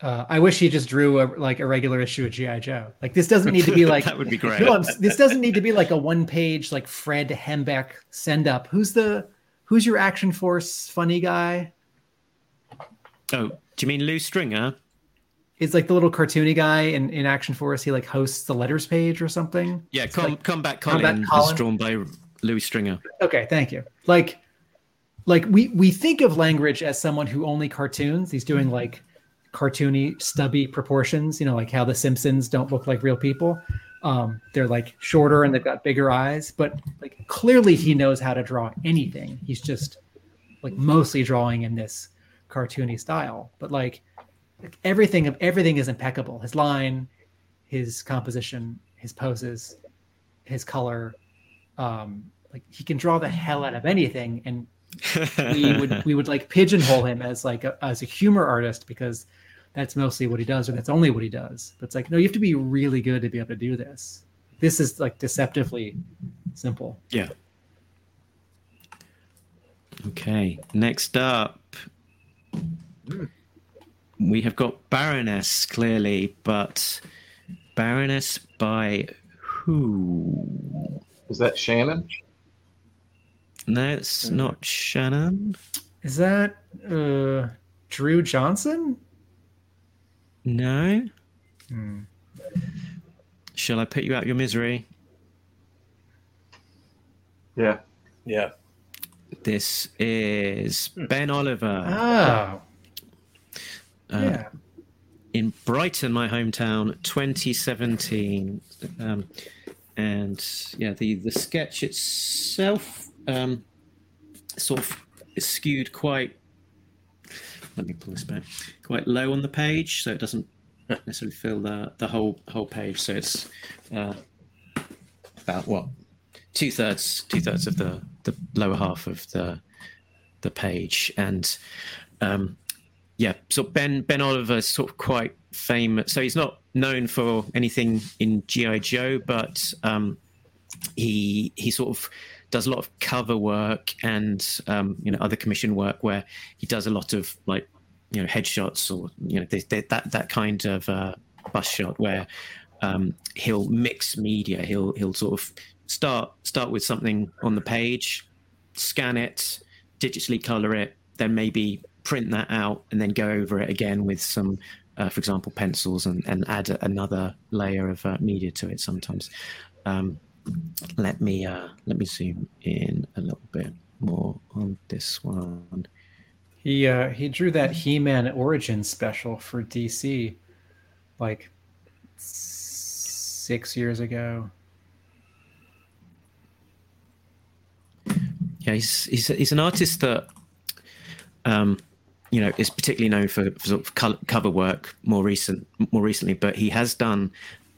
Uh, I wish he just drew a like a regular issue of GI Joe. Like this doesn't need to be like that would be great. No, this doesn't need to be like a one page like Fred Hembeck send up. Who's the who's your Action Force funny guy? Oh, do you mean Lew Stringer? It's like the little cartoony guy in, in Action Force. He like hosts the letters page or something. Yeah, It's Com- like- Combat Combat Colin, Colin. is drawn by Louis Stringer. Okay, thank you. Like, like we we think of Langridge as someone who only cartoons. He's doing like cartoony, stubby proportions. You know, like how the Simpsons don't look like real people. Um, they're like shorter and they've got bigger eyes. But like clearly, he knows how to draw anything. He's just like mostly drawing in this cartoony style. But like like, everything of everything is impeccable. His line, his composition, his poses, his color. Um, like he can draw the hell out of anything, and we would we would like pigeonhole him as like a, as a humor artist because that's mostly what he does, or that's only what he does. But it's like no, you have to be really good to be able to do this. This is like deceptively simple. Yeah. Okay, next up. We have got Baroness clearly, but Baroness by who? Is that Shannon? No, it's not Shannon. Is that uh, Drew Johnson? No. Hmm. Shall I put you out your misery? Yeah. Yeah. This is Ben Oliver. Oh, uh, yeah. in Brighton, my hometown, 2017. Um, and yeah, the the sketch itself um, sort of skewed quite. Let me pull this back. Quite low on the page, so it doesn't necessarily fill the the whole whole page. So it's uh, about what two thirds two thirds of the the lower half of the the page, and um, yeah, so Ben Ben Oliver is sort of quite famous. So he's not known for anything in GI Joe, but um, he he sort of does a lot of cover work and um, you know other commission work where he does a lot of like you know headshots or you know that that kind of uh, bus shot where um, he'll mix media. He'll he'll sort of start start with something on the page, scan it, digitally color it, then maybe print that out and then go over it again with some, uh, for example, pencils and, and add another layer of uh, media to it sometimes. Um, let me uh, let me zoom in a little bit more on this one. He uh, he drew that He-Man Origin special for DC, like six years ago. Yeah, he's he's, he's an artist that, um, you know, is particularly known for, for sort of cover work more recent more recently. But he has done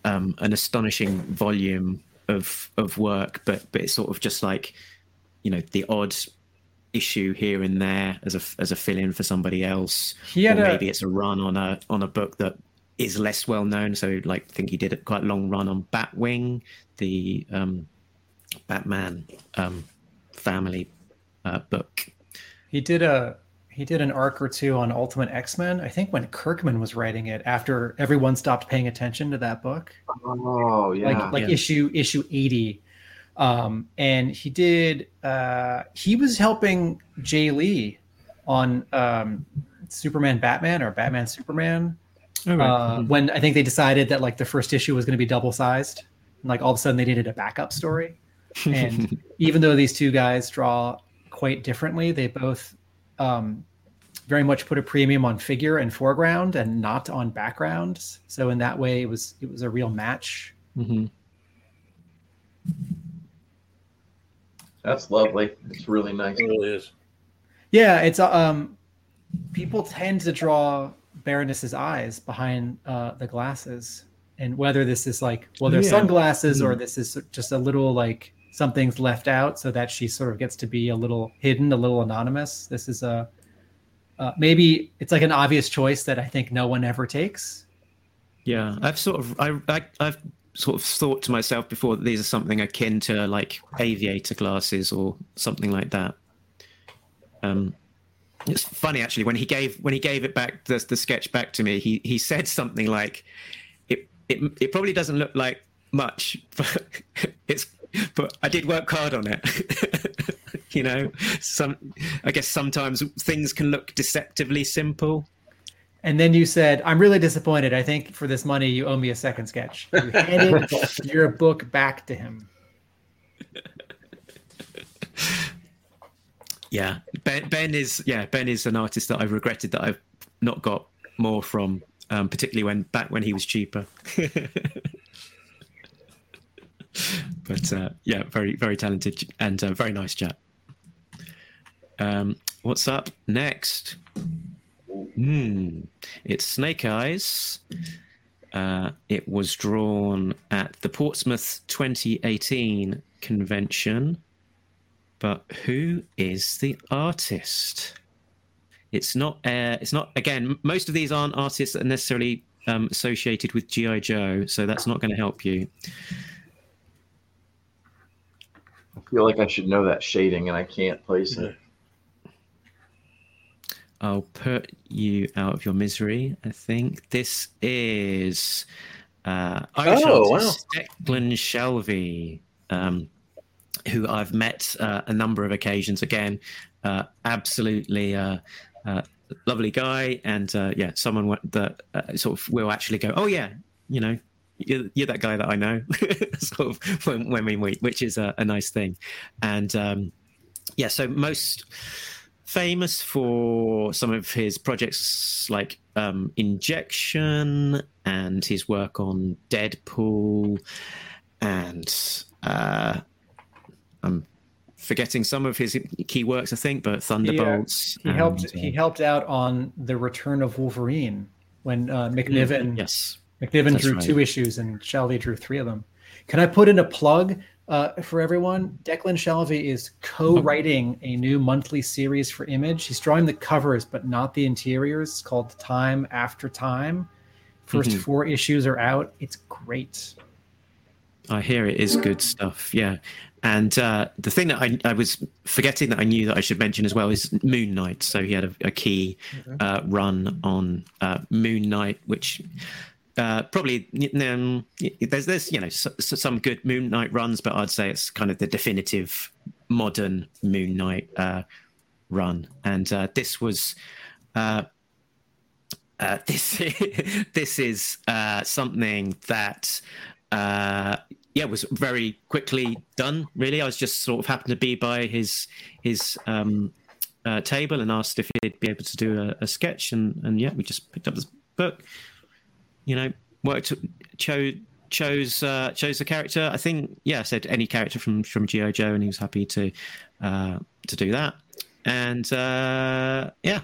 um, an astonishing volume of of work, but but it's sort of just like, you know, the odd issue here and there as a as a fill in for somebody else, He or had a maybe it's a run on a on a book that is less well known. So like, I think he did a quite long run on Batwing, the um, Batman um, family uh, book. he did a he did an arc or two on Ultimate X-Men. I think when Kirkman was writing it after everyone stopped paying attention to that book. Oh yeah. like like Yeah. issue issue 80 um and he did uh he was helping Jae Lee on um superman batman or batman superman uh, when i think they decided that like the first issue was going to be double sized like all of a sudden they needed a backup story and even though these two guys draw quite differently they both um very much put a premium on figure and foreground and not on backgrounds so in that way it was it was a real match hmm That's lovely. It's really nice. It really is. Yeah, it's um, people tend to draw Baroness's eyes behind uh, the glasses, and whether this is like well, they're Yeah. sunglasses or this is just a little like something's left out so that she sort of gets to be a little hidden, a little anonymous. This is a uh, maybe it's like an obvious choice that I think no one ever takes. Yeah, I've sort of I, I I've sort of thought to myself before that these are something akin to like aviator glasses or something like that. Um, it's funny actually when he gave when he gave it back the, the sketch back to me he he said something like it it it probably doesn't look like much but it's but I did work hard on it you know some I guess sometimes things can look deceptively simple And then you said, "I'm really disappointed. I think for this money, you owe me a second sketch." You handed your book back to him. yeah ben, ben is yeah ben is an artist that i've regretted that i've not got more from um, particularly when back when he was cheaper but uh, yeah very very talented and uh, very nice chap um, what's up next hmm it's snake eyes uh, it was drawn at the portsmouth 2018 convention but who is the artist? It's not. Uh, it's not. Again, most of these aren't artists that are necessarily um, associated with GI Joe, so that's not going to help you. I feel like I should know that shading, and I can't place it. I'll put you out of your misery. I think this is uh, Irish Oh, artist Declan Shalvey. Um, who I've met uh, a number of occasions. Again, uh, absolutely uh, uh, lovely guy, and uh, yeah, someone that uh, sort of will actually go, "Oh yeah, you know, you're, you're that guy that I know," sort of when, when we meet, which is a, a nice thing. And um, yeah, so most famous for some of his projects like um, Injection and his work on Deadpool and uh, I'm forgetting some of his key works, I think, but Thunderbolts. He and, helped. uh, He helped out on the Return of Wolverine when uh, McNiven. yes. McNiven That's drew right. two issues and Shalvey drew three of them. Can I put in a plug uh, for everyone? Declan Shalvey is co-writing a new monthly series for Image. He's drawing the covers, but not the interiors. It's called Time After Time. 1st Mhm. four issues are out. It's great. I hear it is good stuff. Yeah. And uh, the thing that I, I was forgetting that I knew that I should mention as well is Moon Knight. So he had a, a key uh, run on uh, Moon Knight, which uh, probably um, there's there's you know s- s- some good Moon Knight runs, but I'd say it's kind of the definitive modern Moon Knight uh, run. And uh, this was uh, uh, this this is uh, something that yeah was very quickly done. Really, I was just sort of happened to be by his his um, table and asked if he'd be able to do a, a sketch, and and yeah, we just picked up this book. You know, worked chose chose uh, chose the character. I think yeah, I said any character from from GI Joe, and he was happy to uh, to do that. And uh, yeah,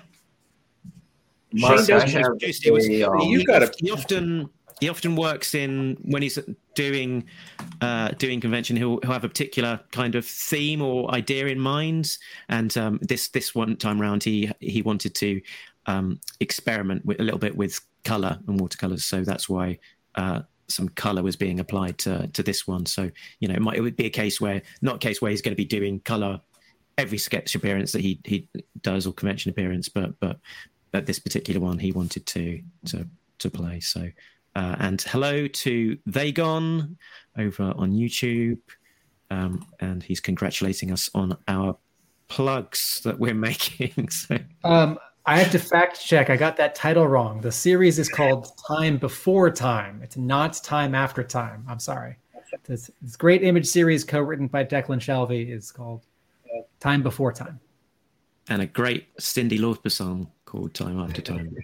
Mark, Shane does I have have he was- a, um, You've he, got a- he often he often works in when he's doing uh, doing convention. He'll he'll have a particular kind of theme or idea in mind. And um, this this one time round, he he wanted to um, experiment with, a little bit with color and watercolors. So that's why. Uh, some color was being applied to to this one, so you know it might it would be a case where not a case where he's going to be doing color every sketch appearance that he he does or convention appearance, but but at this particular one he wanted to to to play. So uh, and hello to Vagon over on YouTube, um, and he's congratulating us on our plugs that we're making. So Um, I have to fact check. I got that title wrong. The series is called Time Before Time. It's not Time After Time. I'm sorry. This, this great image series co-written by Declan Shalvey is called Time Before Time. and a great Cyndi Lauper song called Time After Time.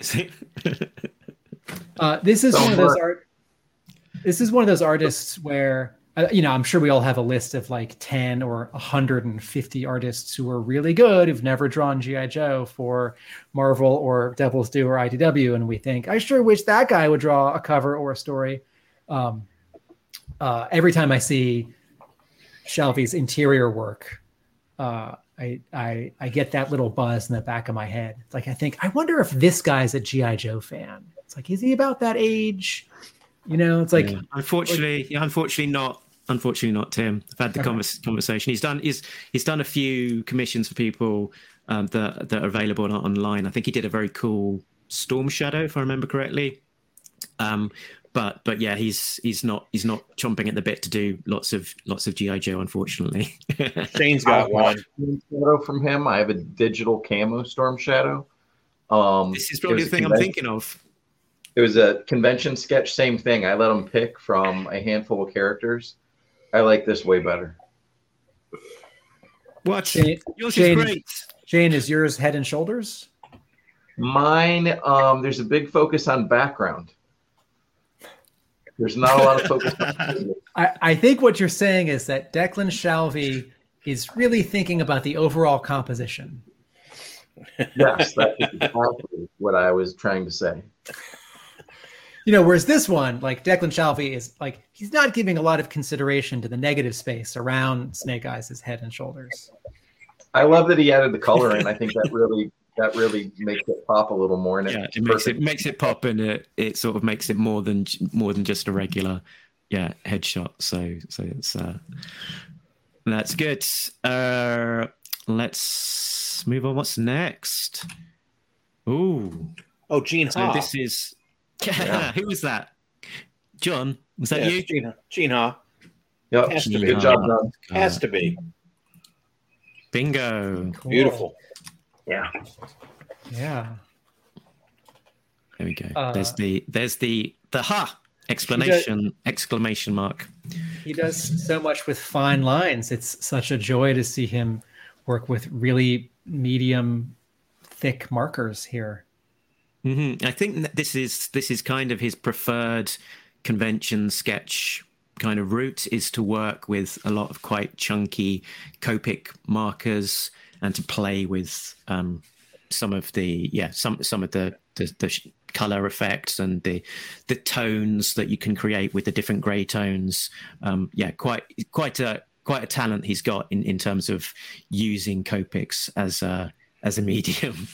Uh, this is So one of those art. This is one of those artists where you know I'm sure we all have a list of like ten or hundred and fifty artists who are really good who've never drawn GI Joe for Marvel or Devil's Due or IDW, and we think I sure wish that guy would draw a cover or a story. Um, uh, every time I see Shalvey's interior work, uh, I, I I get that little buzz in the back of my head. It's like I think I wonder if this guy's a GI Joe fan. It's like is he about that age? You know, it's like Yeah. unfortunately, yeah, unfortunately not. Unfortunately not, Tim. I've had the Okay. convers- conversation. He's done. He's he's done a few commissions for people um, that that are available on, online. I think he did a very cool Storm Shadow, if I remember correctly. Um, but but yeah, he's he's not he's not chomping at the bit to do lots of lots of GI Joe, unfortunately. Shane's got one. Storm Shadow from him. I have a digital camo Storm Shadow. Um, this is it probably was the a thing I'm convention- thinking of. It was a convention sketch, same thing. I let him pick from a handful of characters. I like this way better. What? Shane, Yours Shane- is great. Shane, is yours Head and Shoulders? Mine, um, there's a big focus on background. There's not a lot of focus. on I, I think what you're saying is that Declan Shalvey is really thinking about the overall composition. yes, that's exactly what I was trying to say. You know, whereas this one, like Declan Shalvey, is like he's not giving a lot of consideration to the negative space around Snake Eyes' head and shoulders. I love that he added the color in. I think that really that really makes it pop a little more. And yeah, it makes perfect. it makes it pop, and it, it sort of makes it more than more than just a regular, yeah, headshot. So so it's uh, that's good. Uh, let's move on. What's next? Ooh, Oh, Gene so Ha. this is Yeah. who was that? John, was that Yeah, you? Gina. Gina. Ha. Yep. Has to be. Good job, John. Has to be. Bingo. Cool. Beautiful. Yeah. Yeah. There we go. Uh, there's the there's the the ha explanation exclamation mark. He does so much with fine lines. It's such a joy to see him work with really medium, thick markers here. Hmm I think this is this is kind of his preferred convention sketch kind of route is to work with a lot of quite chunky Copic markers and to play with um, some of the yeah some some of the the, the color effects and the the tones that you can create with the different gray tones. Um, yeah, quite quite a quite a talent he's got in, in terms of using Copics as a as a medium.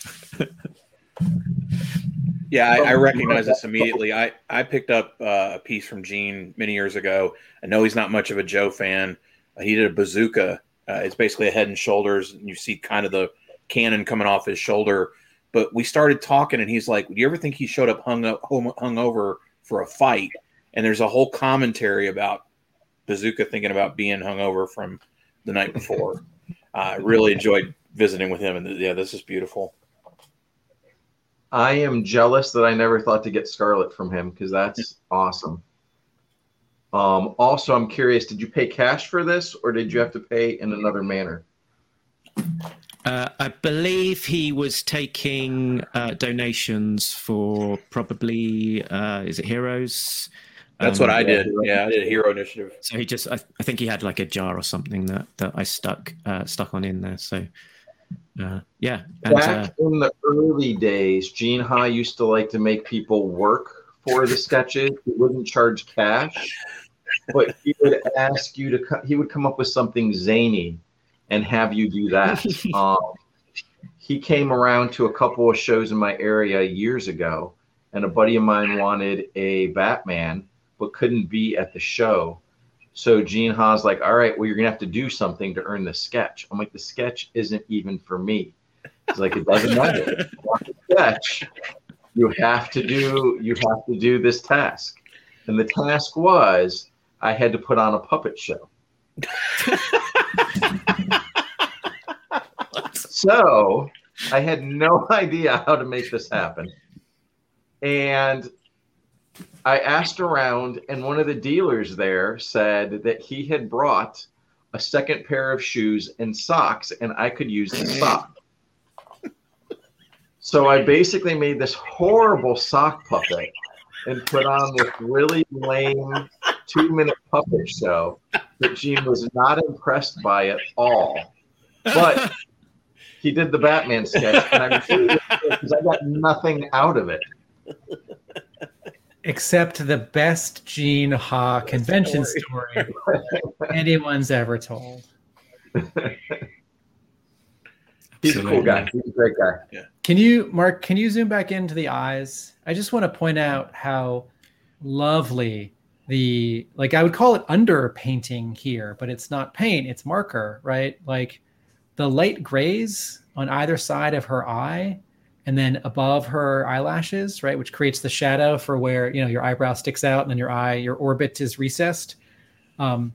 Yeah, I, I recognize this immediately. I, I picked up uh, a piece from Gene many years ago. I know he's not much of a Joe fan. Uh, he did a bazooka. Uh, it's basically a head and shoulders, and you see kind of the cannon coming off his shoulder. But we started talking, and he's like, "Do you ever think he showed up hung up hung, hung over for a fight?" And there's a whole commentary about bazooka thinking about being hung over from the night before. I really enjoyed visiting with him, and yeah, this is beautiful. I am jealous that I never thought to get Scarlett from him because that's awesome. Um, also, I'm curious, did you pay cash for this or did you have to pay in another manner? Uh, I believe he was taking uh, donations for probably uh, is it Heroes? That's Um, what I did. Yeah, I did a hero initiative. So he just I, I think he had like a jar or something that that I stuck uh, stuck on in there. So uh, yeah, and uh, Back in the early days, Gene Ha used to like to make people work for the sketches. He wouldn't charge cash, but he would ask you to. co- He would come up with something zany, and have you do that. um, he came around to a couple of shows in my area years ago, and a buddy of mine wanted a Batman, but couldn't be at the show. So Gene Ha's like, all right, well, you're gonna have to do something to earn the sketch. I'm like, the sketch isn't even for me. He's like, it doesn't matter. If you want the sketch, you have to do you have to do this task. And the task was I had to put on a puppet show. so I had no idea how to make this happen. And I asked around, and one of the dealers there said that he had brought a second pair of shoes and socks, and I could use the sock. So I basically made this horrible sock puppet and put on this really lame two minute puppet show that Gene was not impressed by at all. But he did the Batman sketch, and I'm because I got nothing out of it. Except the best Gene Ha convention story anyone's ever told. He's a cool guy. He's a great guy. Can you, Mark? Can you zoom back into the eyes? I just want to point out how lovely the like I would call it under painting here, but it's not paint; it's marker, right? Like the light grays on either side of her eye, and then above her eyelashes, right, which creates the shadow for where you know your eyebrow sticks out, and then your eye, your orbit is recessed. Um,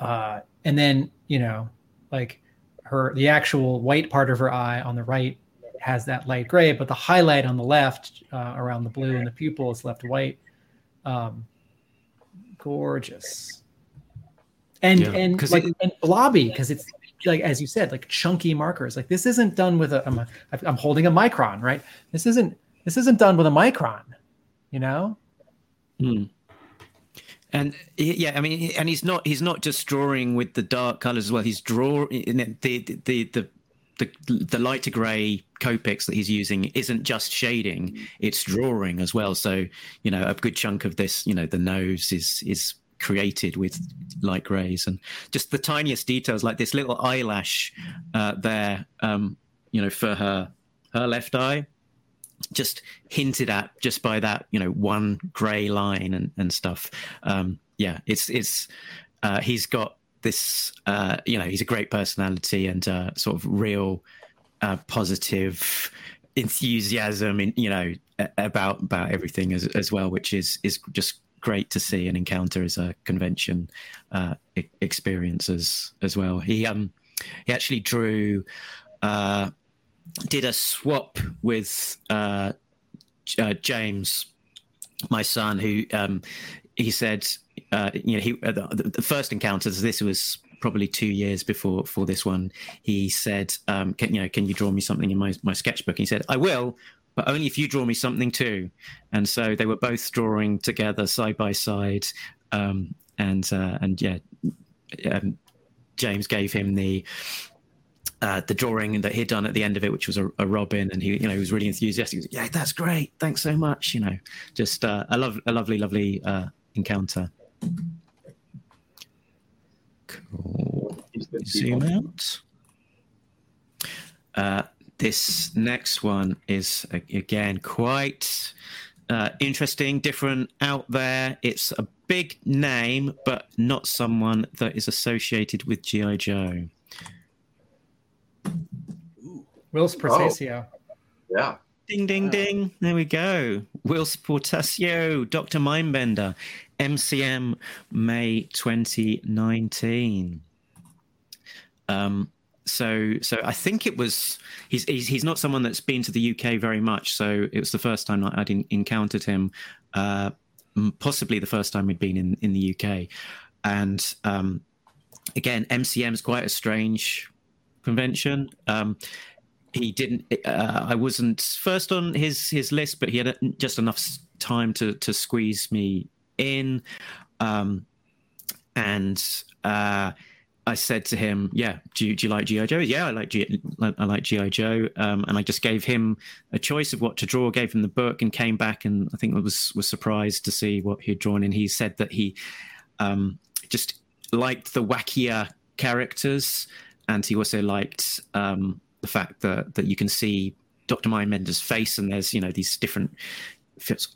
uh, and then you know, like her the actual white part of her eye on the right has that light gray, but the highlight on the left uh, around the blue and the pupil is left white. Um, gorgeous, and Yeah, and like it- and blobby because it's like as you said, like chunky markers. Like this isn't done with a. I'm, a, I'm holding a micron, right? This isn't this isn't done with a micron. You know, Hmm. And yeah, I mean, and he's not he's not just drawing with the dark colors as well. He's drawing the the the the the, the lighter gray Copics that he's using isn't just shading; it's drawing as well. So you know, a good chunk of this, you know, the nose is is created with light grays and just the tiniest details, like this little eyelash uh, there, um, you know, for her her left eye just hinted at just by that you know one gray line and, and stuff. Um yeah it's it's uh he's got this uh you know he's a great personality and uh sort of real uh positive enthusiasm in you know about about everything as as well which is is just great to see and encounter as a convention uh experience as as well he um he actually drew uh did a swap with uh, uh, James, my son, who um, he said, uh, you know, he uh, the, the first encounters. This was probably two years before for this one. He said, um, "Can you know, can you draw me something in my my sketchbook?" And he said, "I will." But only if you draw me something too, and so they were both drawing together side by side, um, and uh, and yeah, um, James gave him the uh, the drawing that he'd done at the end of it, which was a, a Robin, and he, you know, he was really enthusiastic. He was, yeah, that's great. Thanks so much. You know, just uh, a love, a lovely, lovely uh, encounter. Cool. Zoom out. This next one is again quite uh, interesting, different, out there. It's a big name, but not someone that is associated with GI Joe. Whilce Portacio. Yeah. Ding, ding, ding. There we go. Whilce Portacio, Dr. Mindbender, MCM, May 2019. Um, so, so I think it was. He's, he's he's not someone that's been to the UK very much. So it was the first time I'd en- encountered him. Uh, possibly the first time we'd been in in the UK, and um, again, MCM is quite a strange convention. Um, he didn't. Uh, I wasn't first on his his list, but he had just enough time to to squeeze me in, um, and uh, I said to him, "Yeah, do you, do you like GI Joe? Yeah, I like G, I like GI Joe." Um, and I just gave him a choice of what to draw. Gave him the book, and came back, and I think was was surprised to see what he'd drawn. And he said that he um, just liked the wackier characters, and he also liked um, the fact that that you can see Dr. Mindbender's face, and there's you know these different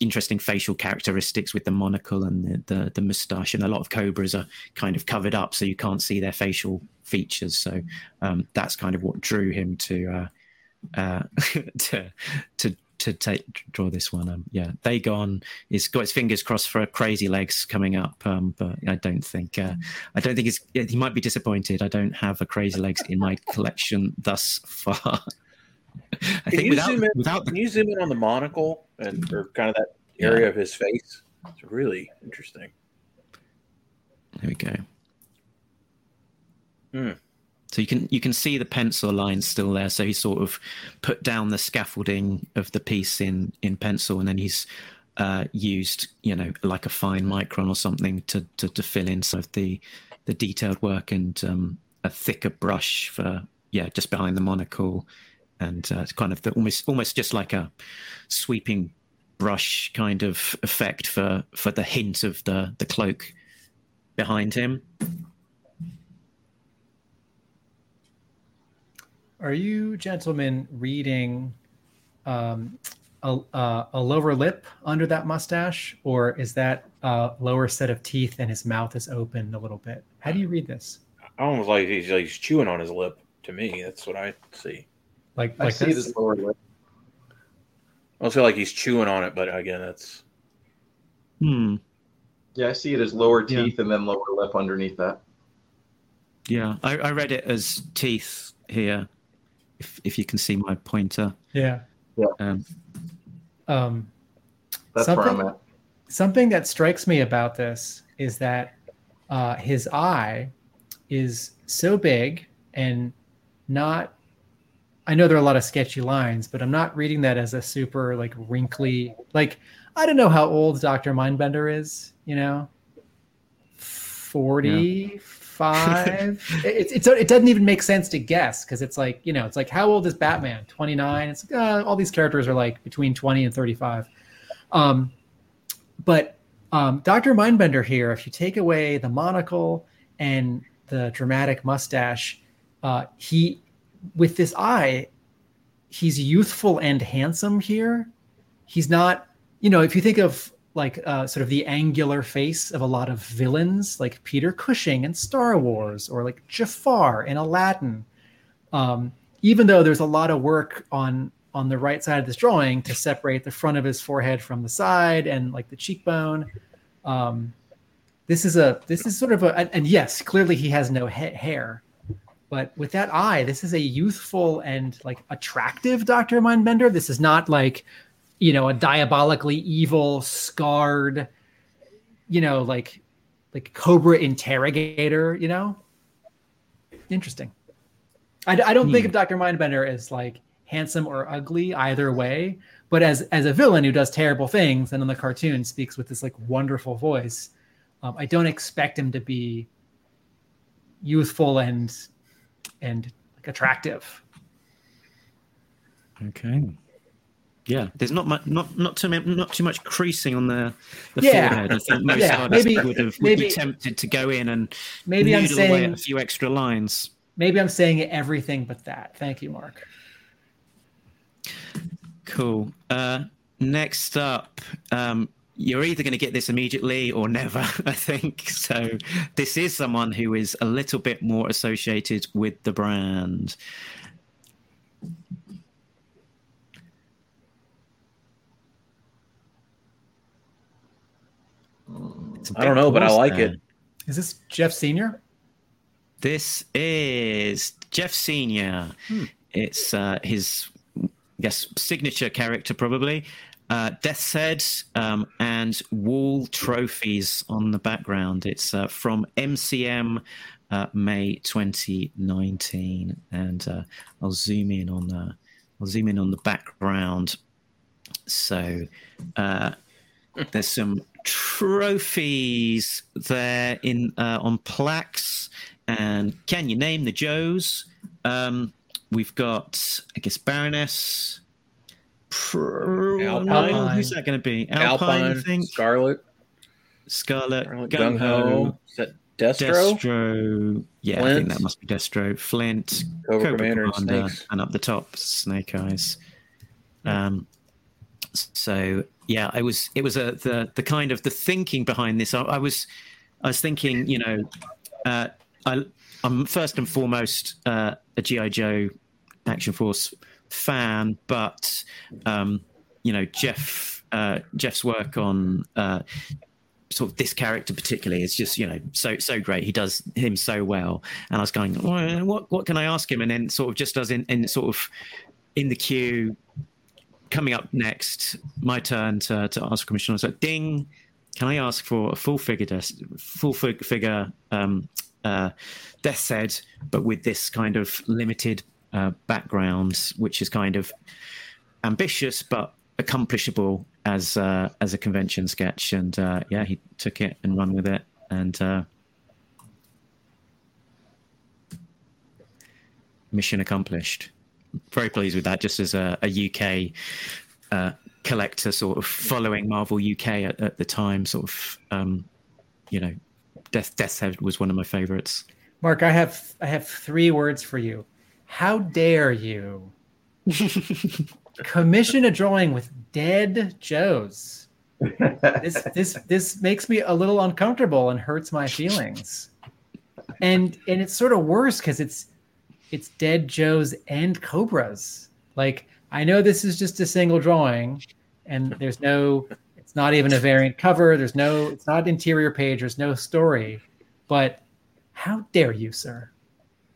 interesting facial characteristics with the monocle and the, the the mustache, and a lot of cobras are kind of covered up, so you can't see their facial features. So um, that's kind of what drew him to uh, uh, to to to take draw this one. Um, yeah, they gone. He's got his fingers crossed for Crazy Legs coming up, um, but I don't think uh, I don't think he's, he might be disappointed. I don't have a Crazy Legs in my collection thus far. I Can you without zoom in? without the Can you zoom in on the monocle and or kind of that area of his face? It's really interesting. There we go. Hmm. So you can you can see the pencil lines still there. So he sort of put down the scaffolding of the piece in in pencil, and then he's uh, used you know like a fine micron or something to to, to fill in some of the the detailed work and um, a thicker brush for yeah just behind the monocle, and uh, it's kind of the, almost almost just like a sweeping brush kind of effect for for the hint of the the cloak behind him. Are you gentlemen reading um, a, uh, a lower lip under that mustache, or is that a lower set of teeth and his mouth is open a little bit? How do you read this? I Almost like he's, like he's chewing on his lip. To me, that's what I see. Like I like see this? this lower lip. I don't feel like he's chewing on it, but again, that's Hmm. Yeah, I see it as lower Yeah. teeth and then lower lip underneath that. Yeah, I, I read it as teeth here. If if you can see my pointer. Yeah. Um, Um, That's where I'm Something- at. something that strikes me about this is that uh, his eye is so big and not i know there are a lot of sketchy lines but i'm not reading that as a super like wrinkly like i don't know how old dr mindbender is you know? 45 it, it's it doesn't even make sense to guess because it's like you know it's like how old is batman? 29 it's like uh, all these characters are like between 20 and 35 um but um, Dr. Mindbender here, if you take away the monocle and the dramatic mustache, uh, he, with this eye, he's youthful and handsome here. He's not, you know, if you think of like uh, sort of the angular face of a lot of villains, like Peter Cushing in Star Wars, or like Jafar in Aladdin. Um, even though there's a lot of work on on the right side of this drawing to separate the front of his forehead from the side and like the cheekbone. Um, this is a this is sort of a and, and yes, clearly he has no ha- hair, but with that eye, this is a youthful and like attractive Doctor Mindbender. This is not like you know a diabolically evil, scarred, you know like like Cobra interrogator. You know, interesting. I, I don't think Hmm. of Doctor Mindbender as like handsome or ugly either way, but as as a villain who does terrible things and in the cartoon speaks with this like wonderful voice, um, I don't expect him to be youthful and and like attractive. okay. Yeah, there's not much, not not too mu- not too much creasing on the, the Yeah. forehead. I think most Yeah, artists maybe- would have would be tempted to go in and Maybe I'm noodle away saying a few extra lines. maybe I'm saying everything but that. Thank you, Mark. Cool. Uh, next up, um, you're either going to get this immediately or never, I think. So, this is someone who is a little bit more associated with the brand. I don't know, but I like there. it. Is this Jeff Senior? This is Jeff Senior. It's uh, his, I guess, signature character probably. Uh, Death's um, and wall trophies on the background. It's uh, from MCM uh, May 2019, and uh, I'll zoom in on the I'll zoom in on the background. So uh, there's some trophies there in uh, on plaques and can you name the joes um we've got i guess baroness Alpine. who's that going to be? Alpine, Alpine, i think? Scarlett, scarlett Gung gung ho Is that Destro? destro. Yeah i think that must be destro. Flint. Cobra Commander and and up the top snake eyes. Um so yeah i was it was a the the kind of the thinking behind this. I, I was i was thinking you know uh I, i'm first and foremost uh a gi joe action force fan but um you know jeff uh jeff's work on uh sort of this character particularly is just you know so so great. He does him so well. And i was going well, what what can i ask him? And then sort of just does in, in sort of in the queue coming up next, my turn to, to ask question. I was like, ding, can I ask for a full figure, des- full fig- figure um, uh, Death's Head, but with this kind of limited uh, background, which is kind of ambitious but accomplishable as uh, as a convention sketch. And uh, yeah, he took it and run with it. And uh, mission accomplished very pleased with that just as a, a UK uh, collector, sort of following Marvel UK at, at the time. Sort of, um, you know, Death Death's Head was one of my favorites. Mark, I have I have three words for you. How dare you commission a drawing with dead Joes? This this this makes me a little uncomfortable and hurts my feelings. And and it's sort of worse because it's it's dead Joes and Cobras. Like I know this is just a single drawing, and there's no it's not even a variant cover. There's no it's not interior page. There's no story. But how dare you, sir?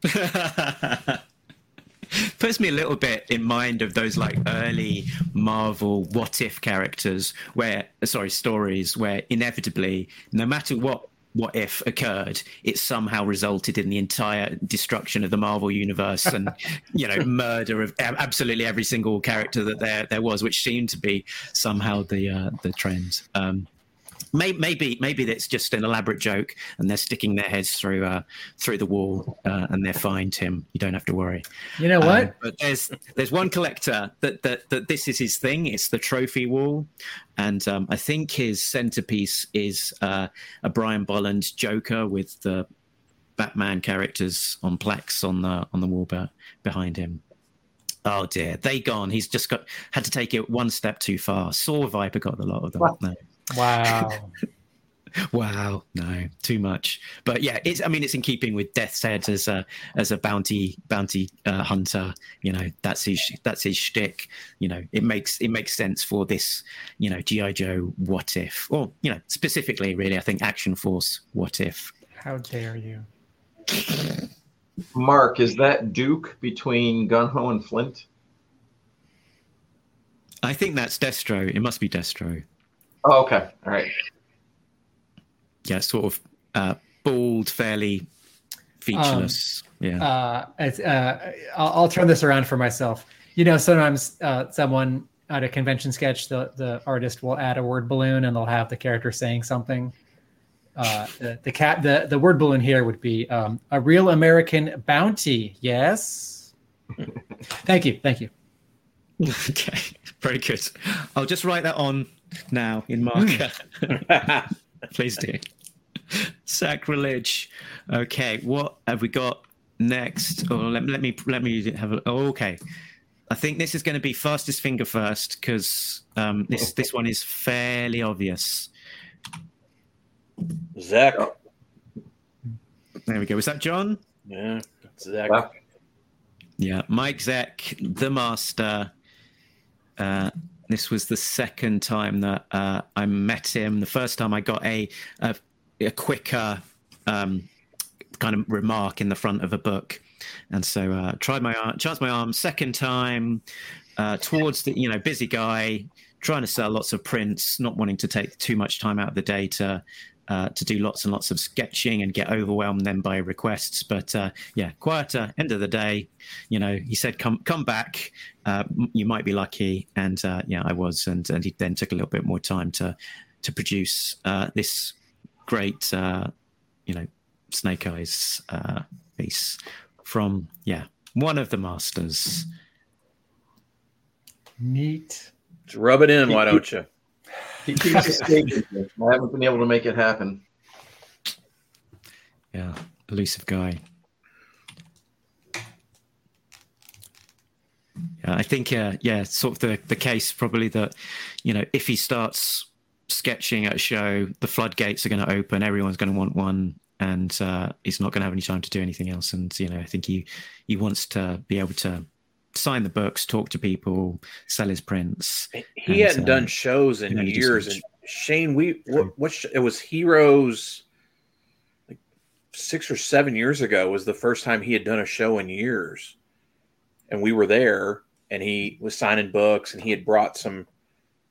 puts me a little bit in mind of those like early Marvel what if characters where sorry stories where inevitably no matter what what if occurred it somehow resulted in the entire destruction of the Marvel universe and you know murder of absolutely every single character that there there was which seemed to be somehow the uh, the trend. Um, maybe maybe it's just an elaborate joke and they're sticking their heads through uh, through the wall uh, and they're fine tim you don't have to worry you know what um, but there's there's one collector that, that that this is his thing it's the trophy wall and um, i think his centerpiece is uh, a brian bolland joker with the batman characters on plaques on the on the wall behind him Oh dear, they gone. He's just got had to take it one step too far. Saw Viper got a lot of them. No. Wow. wow, no, too much. But yeah, it's. I mean, it's in keeping with Death's Head as a as a bounty bounty uh, hunter. You know, that's his that's his shtick. You know, it makes it makes sense for this. You know, GI Joe. What if? Or you know, specifically, really, I think Action Force. What if? How dare you? Mark, is that Duke between Gung Ho and Flint? I think that's Destro. It must be Destro. Oh, okay. All right. Yeah, sort of uh, bald, fairly featureless. Um, yeah. Uh, uh, I'll, I'll, turn this around for myself. You know, sometimes uh, someone at a convention sketch, the, the artist will add a word balloon and they'll have the character saying something. Uh, the, the cat the, the word balloon here would be um, a real American bounty. Yes. thank you. Thank you. Okay. Very good. I'll just write that on now in marker. Hmm. Please do. Sacrilege. Okay, what have we got next? Oh, let, let me let me have a. Oh, okay, I think this is going to be fastest finger first because um, this this one is fairly obvious. Zeck. There we go. Was that John? Yeah, Zeck. Yeah, Mike Zeck, the master. Uh, this was the second time that uh, I met him. The first time I got a a, a quicker um, kind of remark in the front of a book, and so uh, tried my arm, charged my arm. Second time uh, towards the you know busy guy trying to sell lots of prints, not wanting to take too much time out of the day to uh, to do lots and lots of sketching and get overwhelmed then by requests. But uh, yeah, quieter. End of the day, you know, he said, "Come, come back. Uh, you might be lucky." And uh, yeah, I was. And and he then took a little bit more time to to produce uh, this great, uh, you know, Snake Eyes piece from yeah one of the masters. Neat. Just rub it in, why don't you? He keeps escaping. I haven't been able to make it happen. Yeah, elusive guy. Yeah, I think uh, yeah, sort of the the case probably that you know if he starts sketching at a show, the floodgates are going to open. Everyone's going to want one, and uh, he's not going to have any time to do anything else. And you know, I think he he wants to be able to sign the books, talk to people, sell his prints. He and, hadn't uh, done shows in years. And Shane, we what, what it was Heroes like six or seven years ago was the first time he had done a show in years, and we were there, and he was signing books, and he had brought some.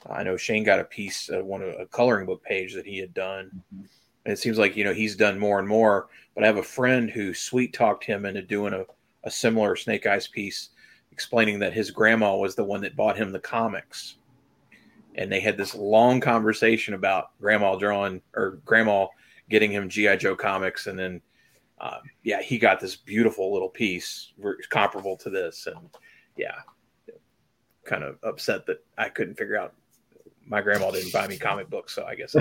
I know Shane got a piece, uh, one a coloring book page that he had done. Mm-hmm. And it seems like you know he's done more and more. But I have a friend who sweet talked him into doing a, a similar Snake Eyes piece explaining that his grandma was the one that bought him the comics. And they had this long conversation about grandma drawing or grandma getting him G.I. Joe comics. And then, uh, yeah, he got this beautiful little piece comparable to this. And yeah, kind of upset that I couldn't figure out. My grandma didn't buy me comic books, so I guess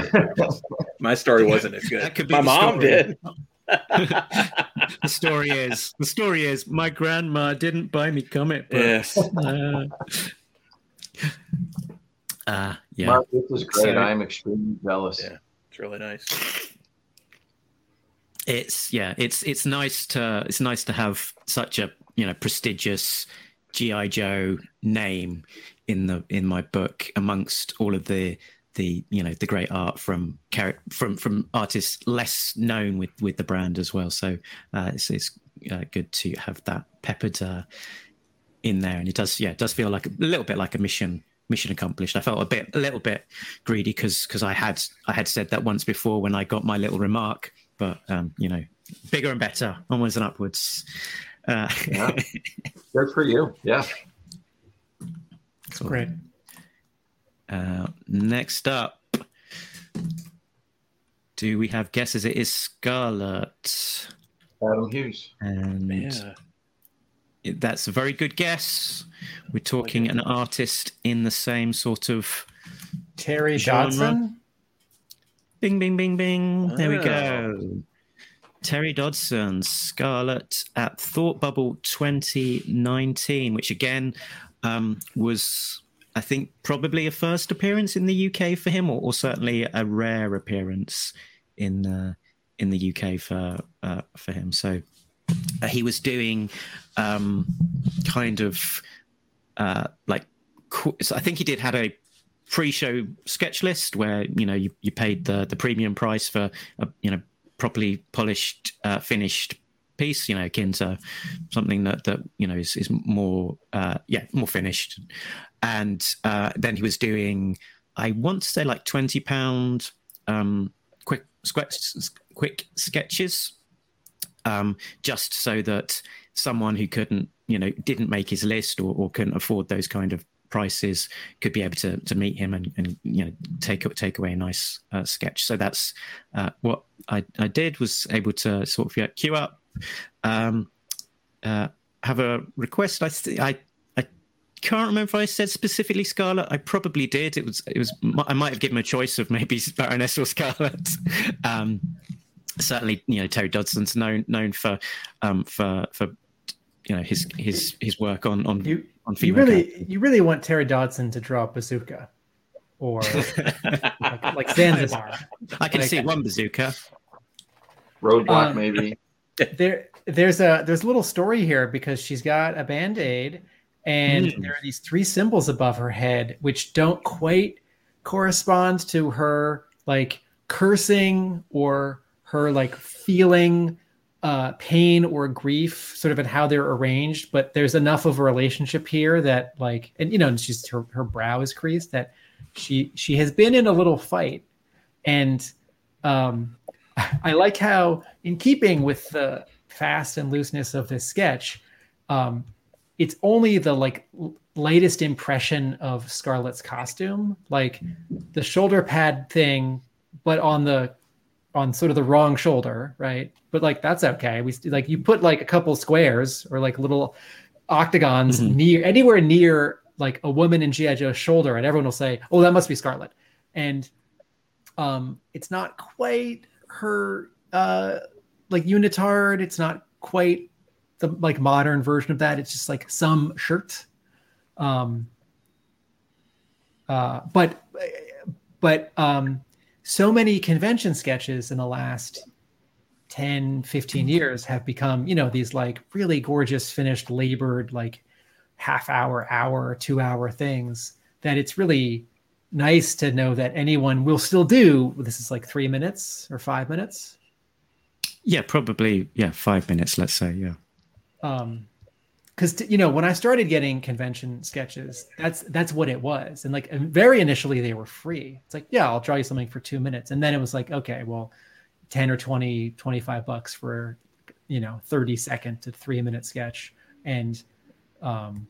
my story wasn't as good. That could be my mom story. did. The story is the story is my grandma didn't buy me comic books. Yes. Uh, uh, yeah. Mark, this is great. So- I'm extremely jealous. Yeah. It's really nice. it's yeah it's it's nice to it's nice to have such a you know prestigious gi joe name in the in my book amongst all of the the you know the great art from from from artists less known with with the brand as well so uh it's, it's uh, good to have that peppered uh in there and it does yeah it does feel like a little bit like a mission mission accomplished i felt a bit a little bit greedy because because i had i had said that once before when i got my little remark but um, you know, bigger and better, onwards and upwards. Uh, Yeah. Good for you. Yeah. cool. Great. Uh, next up, do we have guesses? It is Scarlett, Adam Hughes. and Yeah. it- that's a very good guess. We're talking an artist in the same sort of Terry Genre. Dodson. Bing, bing, bing, bing. There we Oh. go. Terry Dodson, Scarlett at Thought Bubble 2019, which again um, was, I think, probably a first appearance in the UK for him, or, or certainly a rare appearance in in the UK for uh, for him. So uh, he was doing um, kind of uh, like qu- so I think he did had a pre-show sketch list where you know you, you paid the the premium price for a you know properly polished uh, finished piece you know akin to something that that you know is, is more uh yeah more finished and uh then he was doing i want to say like 20 pound um quick sketch, quick sketches um just so that someone who couldn't you know didn't make his list or, or couldn't afford those kind of prices could be able to to meet him and, and you know take take away a nice uh, sketch. So that's uh, what I, I did was able to sort of yeah, queue up, um, uh, have a request. I th- I I can't remember if I said specifically Scarlett. I probably did. It was it was I might have given a choice of maybe Baroness or Scarlett. um, certainly, you know Terry Dodson's known known for um, for for you know his his his work on on You on you female really you really want Terry Dodson to draw Bazooka, or like, like Zanzibar. I can Like- see one bazooka. Roadblock, Um, maybe. There there's a there's a little story here because she's got a band-aid and Mm. there are these three symbols above her head which don't quite correspond to her like cursing or her like feeling uh, pain or grief sort of in how they're arranged but there's enough of a relationship here that like and you know and she's her, her brow is creased that she she has been in a little fight and um I like how, in keeping with the fast and looseness of this sketch, um, it's only the like l- latest impression of Scarlett's costume, like the shoulder pad thing, but on the on sort of the wrong shoulder, right? But like that's okay. We like you put like a couple squares or like little octagons Mhm. near anywhere near like a woman in GI Joe's shoulder, and everyone will say, "Oh, that must be Scarlett," and um, it's not quite her uh like unitard. It's not quite the like modern version of that. It's just like some shirt. Um uh but but um so many convention sketches in the last 10 15 years have become you know these like really gorgeous finished labored like half hour hour two hour things that it's really nice to know that anyone will still do this is like three minutes or five minutes Yeah, probably. Yeah, five minutes. Let's say. Yeah. um because you know when i started getting convention sketches that's that's what it was and like very initially they were free it's like yeah i'll draw you something for two minutes and then it was like okay well 10 or 20 25 bucks for you know 30 second to three minute sketch and um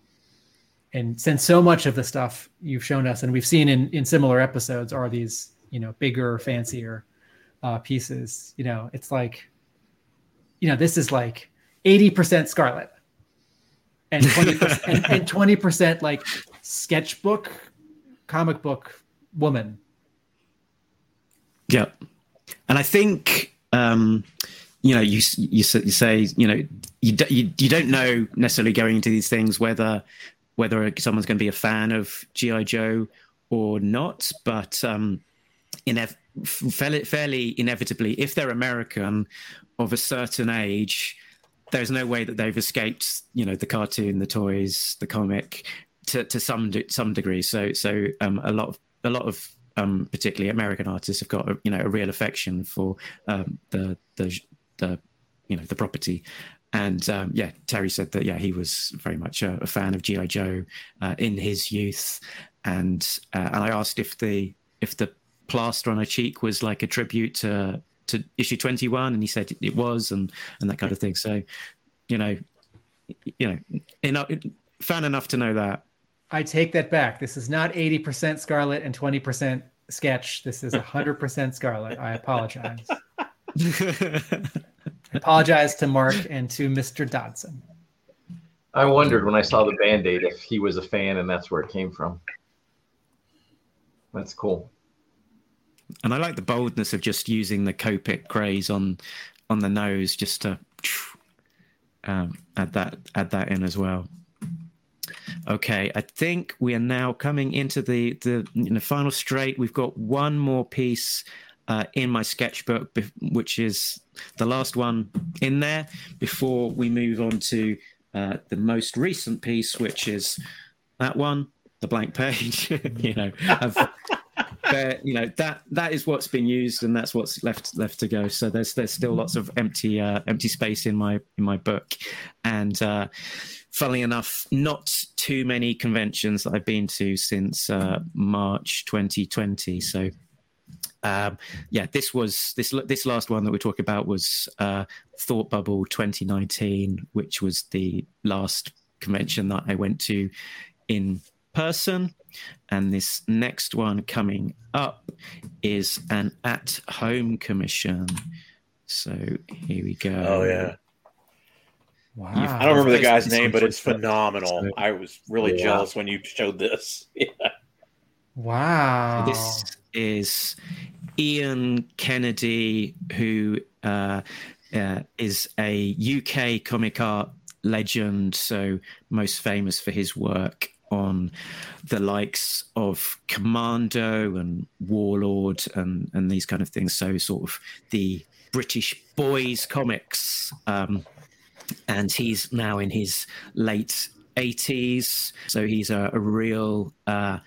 and since so much of the stuff you've shown us and we've seen in in similar episodes are these you know bigger fancier uh pieces you know it's like you know this is like 80% scarlett and 20% and, and 20% like sketchbook, comic book woman. Yeah, and I think um, you know you you, you say you know you, you you don't know necessarily going into these things whether whether someone's going to be a fan of GI Joe or not, but um, inev- fairly, inevitably, if they're American of a certain age, there's no way that they've escaped you know the cartoon, the toys, the comic to to some de- some degree. So so um, a lot of a lot of um, particularly American artists have got a, you know a real affection for um, the the the you know the property. And um, yeah, Terry said that yeah he was very much a, a fan of GI Joe uh, in his youth, and uh, and I asked if the if the plaster on her cheek was like a tribute to to issue twenty one, and he said it was, and and that kind of thing. So, you know, you know, enough, fan enough to know that. I take that back. This is not 80% Scarlett and 20% sketch. This is 100% Scarlett. I apologize. I apologize to Mark and to Mr. Dodson. I wondered when I saw the band aid if he was a fan and that's where it came from. That's cool. And I like the boldness of just using the Copic grays on on the nose, just to um, add that add that in as well. Okay, I think we are now coming into the the you know, final straight. We've got one more piece uh, in my sketchbook, which is the last one in there before we move on to uh, the most recent piece, which is that one, the blank page. you know, you know that that is what's been used, and that's what's left left to go. So there's there's still lots of empty uh, empty space in my in my book, and uh, funnily enough, not too many conventions that I've been to since uh, March 2020. So. Um, yeah, this was this this last one that we talk about was uh, Thought Bubble 2019, which was the last convention that I went to in person. And this next one coming up is an at home commission. So here we go. Oh yeah. Wow. I don't remember the guy's name, but it's phenomenal. So- I was really Yeah. jealous when you showed this. Yeah. Wow. This is Ian Kennedy, who uh, uh, is a UK comic art legend, so most famous for his work on the likes of Commando and Warlord and, and these kind of things. So, sort of the British boys comics. Um, and he's now in his late 80s. So, he's a, a real uh,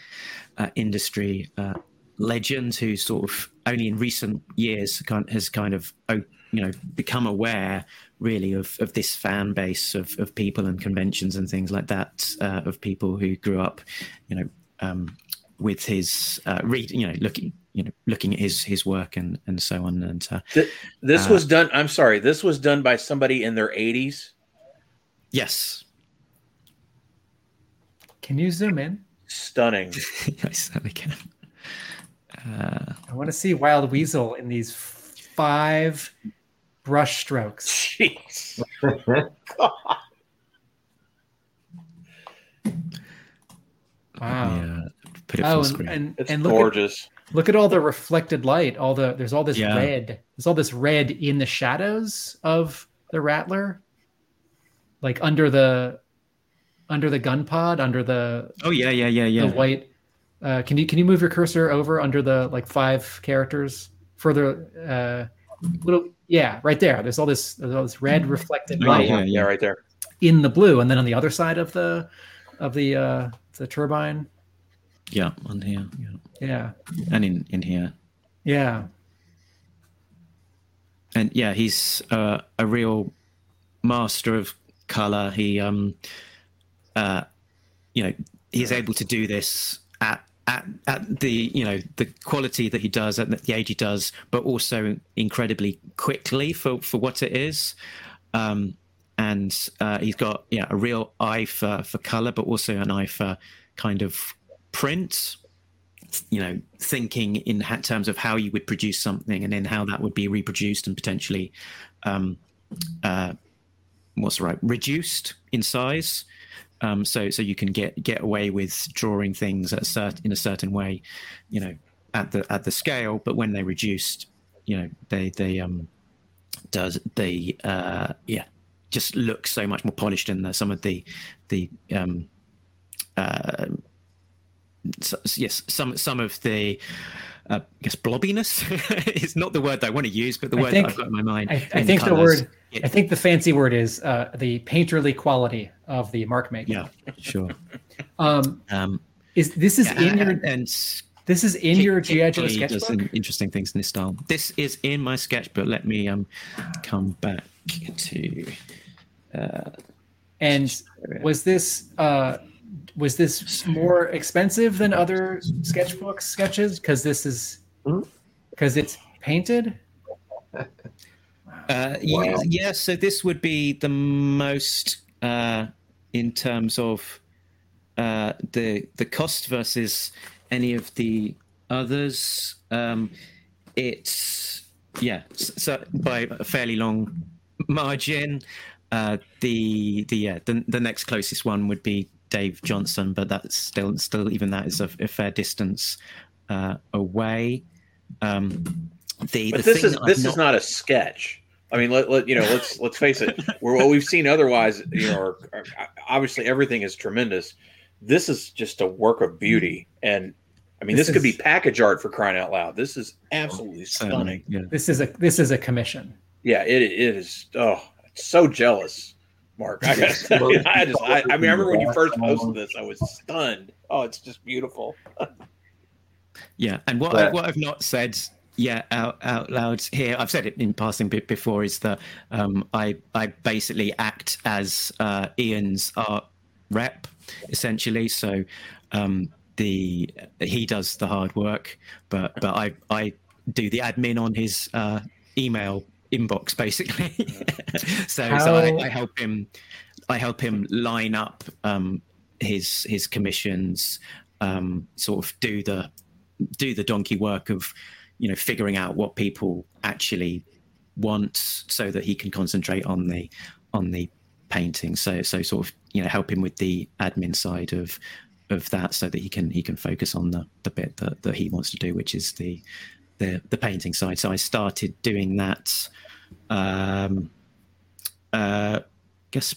uh, industry uh, legend who sort of only in recent years has kind of you know become aware really of, of this fan base of, of people and conventions and things like that uh, of people who grew up you know um, with his uh, read you know looking you know looking at his his work and and so on and uh, Th- This Uh, was done. I'm sorry. This was done by somebody in their 80s. yes Can you zoom in? Stunning. I certainly can uh, I want to see Wild Weasel in these five brush strokes. Jeez. Wow. yeah put it Oh, full and, screen and, It's and look at, gorgeous. look at all the reflected light. All the there's all this Yeah. red. There's all this red in the shadows of the Rattler, like under the under the gun pod, under the oh yeah yeah yeah yeah the white. Uh, can you can you move your cursor over under the like five characters further? Uh, little yeah, right there. There's all this there's all this red reflected Oh, light yeah, yeah, yeah. right there. in the blue, and then on the other side of the of the uh, the turbine. yeah on here yeah Yeah, and in in here yeah. and yeah, he's uh, a real master of color. He, um, uh, you know, he's able to do this at at at the you know the quality that he does at the age he does, but also incredibly quickly for for what it is. Um, and uh, he's got yeah a real eye for for color, but also an eye for kind of print you know thinking in terms of how you would produce something and then how that would be reproduced and potentially um uh what's right reduced in size Um, so so you can get get away with drawing things at a cert- in a certain way, you know, at the at the scale. But when they're reduced, you know, they they um does they uh yeah just look so much more polished and some of the the um uh so, yes some some of the uh, I guess blobbiness is not the word that I want to use, but the I word think- that I've got in my mind. I, I think the colours. word. I think the fancy word is uh, the painterly quality of the mark making. Yeah, sure. Um, Um, is this is yeah, in your and, this is in your GI Joe sketchbook? interesting things in this style. This is in my sketchbook. Let me um come back to And was this uh, was this more expensive than other sketchbook sketches? Because this is because it's painted. Uh, yeah, yeah, so this would be the most uh, in terms of uh, the the cost versus any of the others. Um, it's yeah, so by a fairly long margin. Uh, the the yeah the, the next closest one would be Dave Johnson, but that's still still even that is a, a fair distance uh, away. Um, the, But the this is that I've this is not a sketch. I mean, let, let you know. Let's let's face it. We're, what we've seen otherwise, you know, are, are- obviously everything is tremendous. This is just a work of beauty, and I mean, This this, could be package art for crying out loud. This is absolutely certainly, stunning. Yeah. This is a this is a commission. Yeah, it, it is. Oh, so jealous, Mark. I, gotta, I just, I, I mean, I remember when you first posted this, I was stunned. Oh, it's just beautiful. Yeah, and what I, what I've not said yet out out loud here, I've said it in passing bit before, is that um, I I basically act as uh, Ian's art rep essentially. So um, the he does the hard work, but but I I do the admin on his uh, email inbox basically. so so I, I help him I help him line up um, his his commissions, um, sort of do the do the donkey work of you know figuring out what people actually want, so that he can concentrate on the on the painting. So so sort of you know help him with the admin side of of that, so that he can he can focus on the the bit that, that he wants to do, which is the the the painting side. So I started doing that. Um, uh, guess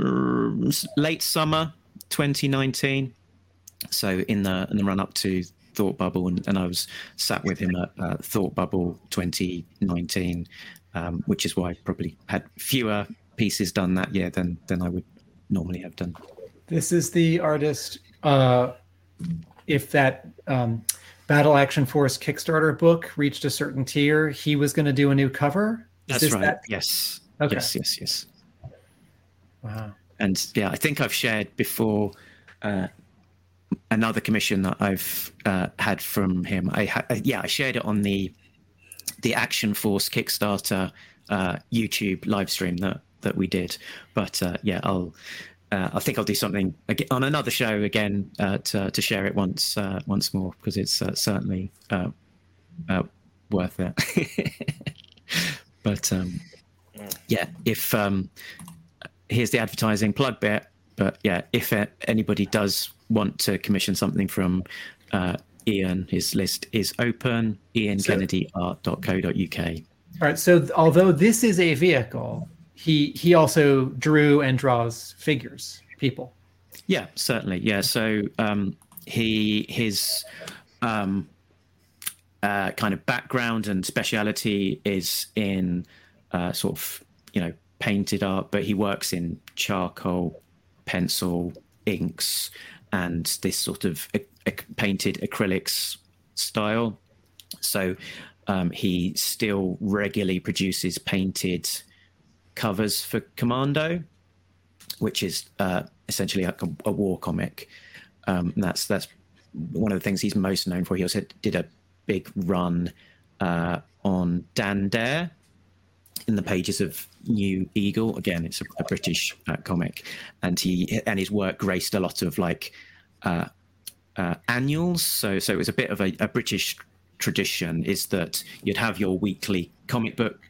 uh, late summer 2019 so in the in the run up to thought bubble and, and i was sat with him at uh, thought bubble 2019 um, which is why i probably had fewer pieces done that year than than i would normally have done This is the artist. Uh, if that um, Battle Action Force Kickstarter book reached a certain tier, he was going to do a new cover. Is that's right that? yes Okay. yes yes yes Wow. and yeah, I think I've shared before uh, another commission that I've uh, had from him. I ha- yeah, I shared it on the the Action Force Kickstarter uh, YouTube live stream that that we did. But uh, yeah, I'll. Uh, I think I'll do something on another show again uh, to to share it once uh, once more because it's uh, certainly uh, uh, worth it. but um, yeah, if um, here's the advertising plug bit. But yeah, if uh, anybody does want to commission something from uh, Ian, his list is open. IanKennedyArt.co.uk. All right. So th- although this is a vehicle, he he also drew and draws figures, people. Yeah, certainly. Yeah. So um, he his um, uh, kind of background and speciality is in uh, sort of you know painted art, but he works in charcoal, pencil, inks, and this sort of ac- ac- painted acrylics style. So um, he still regularly produces painted covers for Commando, which is uh, essentially a, a war comic. Um, that's that's one of the things he's most known for. He also did a big run uh, on Dan Dare in the pages of New Eagle. Again, it's a, a British uh, comic, and he and his work graced a lot of like uh, uh, annuals. So so it was a bit of a, a British tradition. Is that you'd have your weekly comic book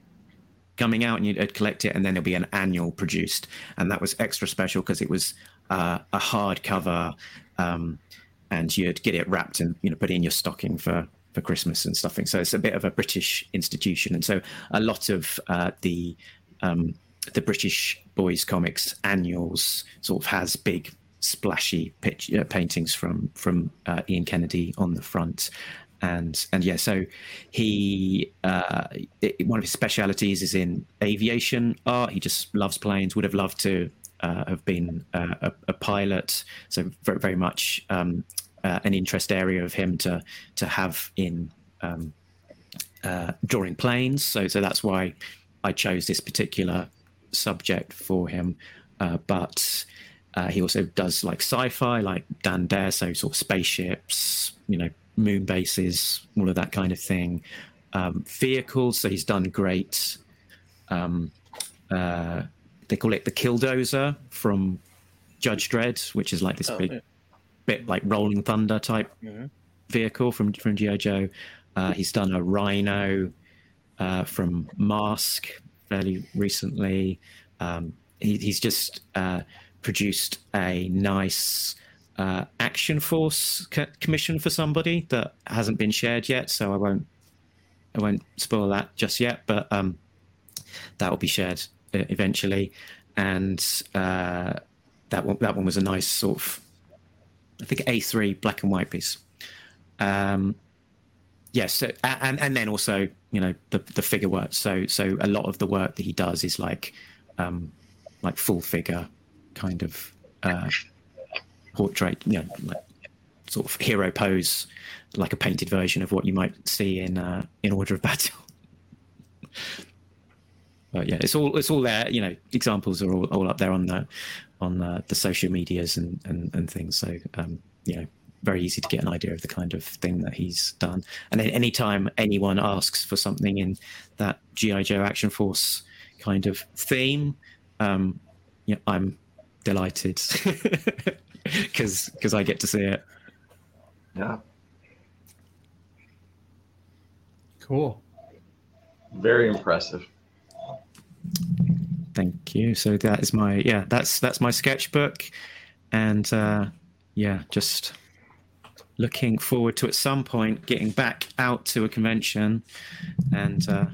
coming out and you'd collect it and then there'll be an annual produced and that was extra special because it was uh, a hardcover, um, and you'd get it wrapped and you know put in your stocking for for Christmas and stuffing. So it's a bit of a British institution, and so a lot of uh, the um, the British boys comics annuals sort of has big splashy pitch, uh, paintings from from uh, Ian Kennedy on the front. And and yeah, so he uh, it, one of his specialities is in aviation art. He just loves planes. Would have loved to uh, have been uh, a, a, pilot. So very, very much um, uh, an interest area of him to to have in um, drawing planes. So so that's why I chose this particular subject for him. but uh, he also does like sci-fi, like Dan Dare, so sort of spaceships, you know, moon bases, all of that kind of thing. Um, vehicles, so he's done great. Um, uh, they call it the Killdozer from Judge Dredd, which is like this oh, big, yeah. bit like Rolling Thunder type mm-hmm. vehicle from from GI Joe. Uh, he's done a Rhino uh, from Mask fairly recently. Um, he, he's just uh, produced a nice uh, action force co- commission for somebody that hasn't been shared yet. So I won't I won't spoil that just yet, but um, that will be shared uh, eventually. And uh, that one that one was a nice sort of I think A three black and white piece. Um, yes, yeah, so, and and then also you know the the figure work. So so a lot of the work that he does is like um, like full figure kind of uh, portrait, you know, like sort of hero pose, like a painted version of what you might see in uh, in Order of Battle. but yeah, it's all it's all there. You know, examples are all, all up there on the on the, the social medias and, and, and things. So um, you know, very easy to get an idea of the kind of thing that he's done. And then anytime anyone asks for something in that GI Joe Action Force kind of theme, um, yeah, I'm delighted because because I get to see it. Yeah. Cool. Very impressive. Thank you. So that is my yeah, that's that's my sketchbook and uh yeah, just looking forward to at some point getting back out to a convention and uh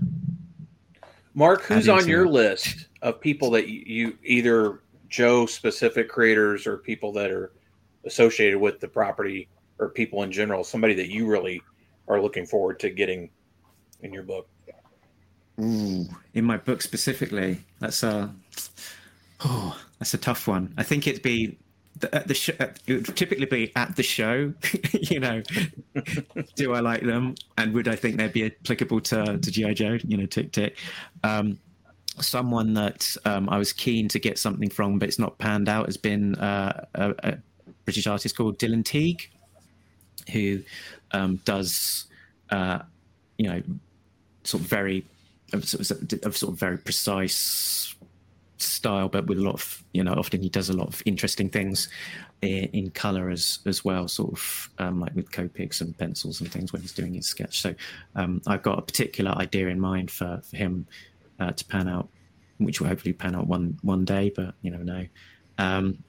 Mark, who's on your it. list of people that you either Joe specific creators or people that are associated with the property or people in general, somebody that you really are looking forward to getting in your book? Ooh, in my book specifically, that's a oh, that's a tough one. I think it'd be at the show. It would typically be at the show. you know, do I like them, and would I think they'd be applicable to to GI Joe? You know, tick tick. Um, someone that um, I was keen to get something from, but it's not panned out, has been uh, a, a, British artist called Dylan Teague, who um, does, uh, you know, sort of very, of sort of very precise style, but with a lot of, you know, often he does a lot of interesting things in, in color as as well, sort of um, like with Copics and pencils and things when he's doing his sketch. So um, I've got a particular idea in mind for, for him uh, to pan out, which will hopefully pan out one one day, but you never know. Um,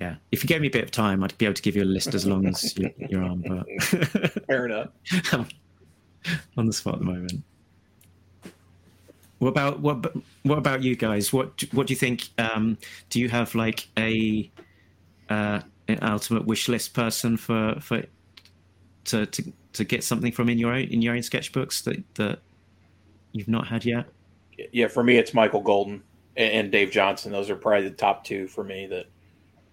yeah, if you gave me a bit of time, I'd be able to give you a list as long as you, you're on. But fair enough. on the spot at the moment. What about what? What about you guys? What What do you think? Um, do you have like a uh, an ultimate wish list person for for to to to get something from in your own in your own sketchbooks that that you've not had yet? Yeah, for me, it's Michael Golden and Dave Johnson. Those are probably the top two for me. That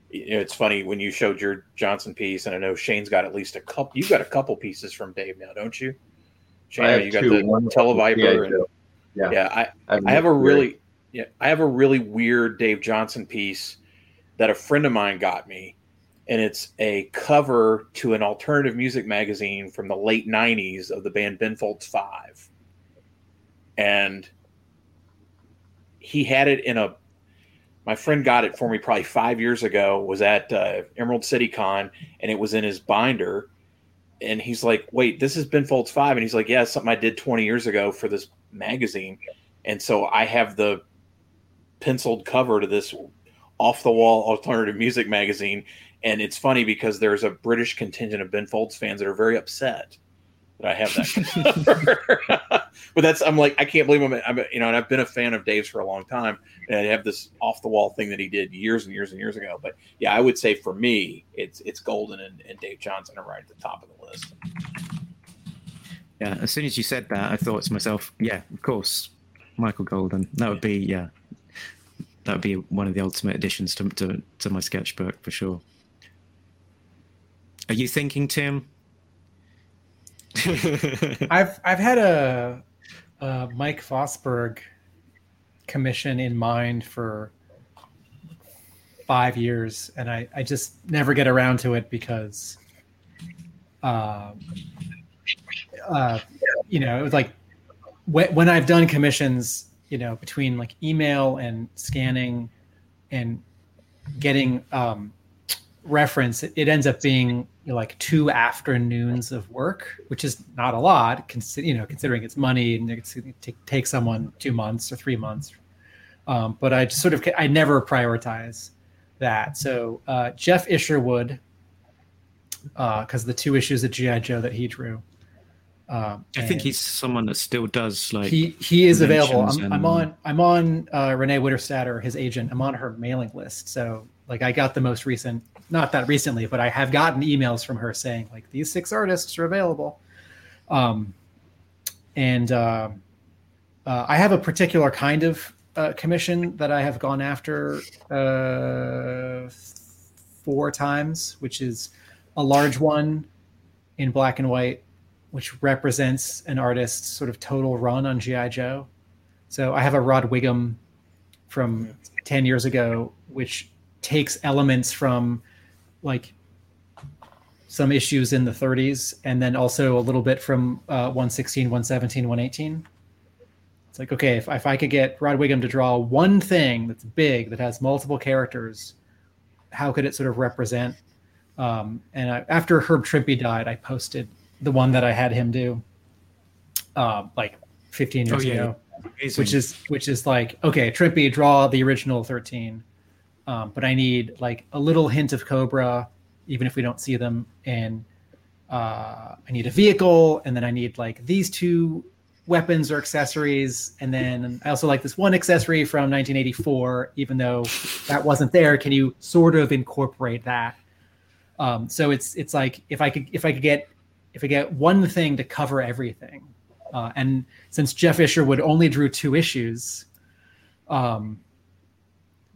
you know, it's funny when you showed your Johnson piece, and I know Shane's got at least a couple. You've got a couple pieces from Dave now, don't you? Shane, you got two. the Televiper. And, yeah, yeah. I I, I have a really yeah I have a really weird Dave Johnson piece that a friend of mine got me, and it's a cover to an alternative music magazine from the late '90s of the band Ben Folds Five and he had it in a my friend got it for me probably five years ago was at uh, emerald city con and it was in his binder. And he's like wait this is ben folds 5 and he's like yeah something i did 20 years ago for this magazine. And so i have the penciled cover to this off the wall alternative music magazine. And it's funny because there's a British contingent of Ben Folds fans that are very upset that I have that but that's I'm like I can't believe I'm, I'm you know and I've been a fan of Dave's for a long time and I have this off the wall thing that he did years and years and years ago. But yeah, I would say for me it's it's Golden and, and Dave Johnson are right at the top of the list. Yeah, as soon as you said that, I thought to myself, yeah, of course, Michael Golden. That would be yeah, that would be one of the ultimate additions to to, to my sketchbook for sure. Are you thinking, Tim? I've I've had a, a Mike Vosburg commission in mind for five years, and I I just never get around to it because, uh, uh, you know, it was like when, when I've done commissions, you know, between like email and scanning and getting um, reference, it, it ends up being you know, like two afternoons of work, which is not a lot, cons- you know, considering it's money and it's going to take someone two months or three months. Um, but I just sort of I never prioritize that. So uh, Geof Isherwood, because uh, the two issues of GI Joe that he drew. Um, I think he's someone that still does like he he is available. I'm, and... I'm, on I'm on uh, Renee Witterstaetter, his agent. I'm on her mailing list, so like I got the most recent not that recently, but I have gotten emails from her saying like these six artists are available. Um, and uh, uh, I have a particular kind of uh, commission that I have gone after uh, four times, which is a large one in black and white, which represents an artist's sort of total run on GI Joe. So I have a Rod Whigham from ten years ago, which takes elements from like some issues in the 30s and then also a little bit from uh, 116 117 118 it's like okay if, if i could get rod whigham to draw one thing that's big that has multiple characters how could it sort of represent um, and I, after herb trimpe died i posted the one that i had him do uh, like 15 years oh, yeah. ago Amazing. which is which is like okay trimpe draw the original 13 um, but I need like a little hint of Cobra, even if we don't see them. And uh, I need a vehicle, and then I need like these two weapons or accessories, and then I also like this one accessory from 1984, even though that wasn't there. Can you sort of incorporate that? Um, so it's it's like if I could if I could get if I get one thing to cover everything, uh, and since Geof Isherwood only drew two issues, um,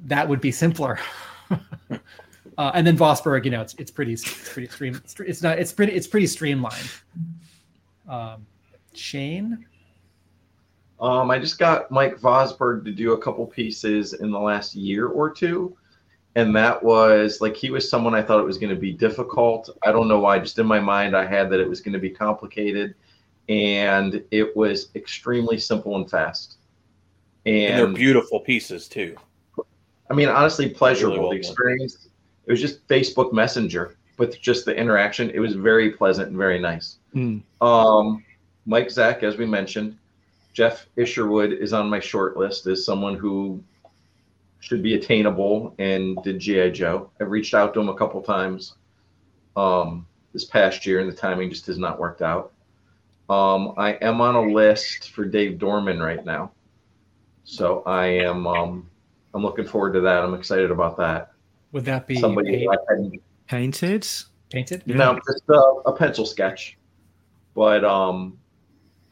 that would be simpler. uh, and then Vosburg, you know, it's it's pretty it's pretty stream it's not it's pretty it's pretty streamlined. Um, Shane. Um, I just got Mike Vosburg to do a couple pieces in the last year or two, and that was like he was someone I thought it was going to be difficult. I don't know why. Just in my mind, I had that it was going to be complicated, and it was extremely simple and fast. And, and they're beautiful pieces too. I mean, honestly, pleasurable. Really well the experience. Done. It was just Facebook Messenger, with just the interaction. It was very pleasant and very nice. Mm. Um, Mike Zeck, as we mentioned, Geof Isherwood is on my short list as someone who should be attainable and did GI Joe. I've reached out to him a couple times um, this past year, and the timing just has not worked out. Um, I am on a list for Dave Dorman right now, so I am um, I'm looking forward to that. I'm excited about that. Would that be somebody painted? Painted? No, just a, a pencil sketch. But um,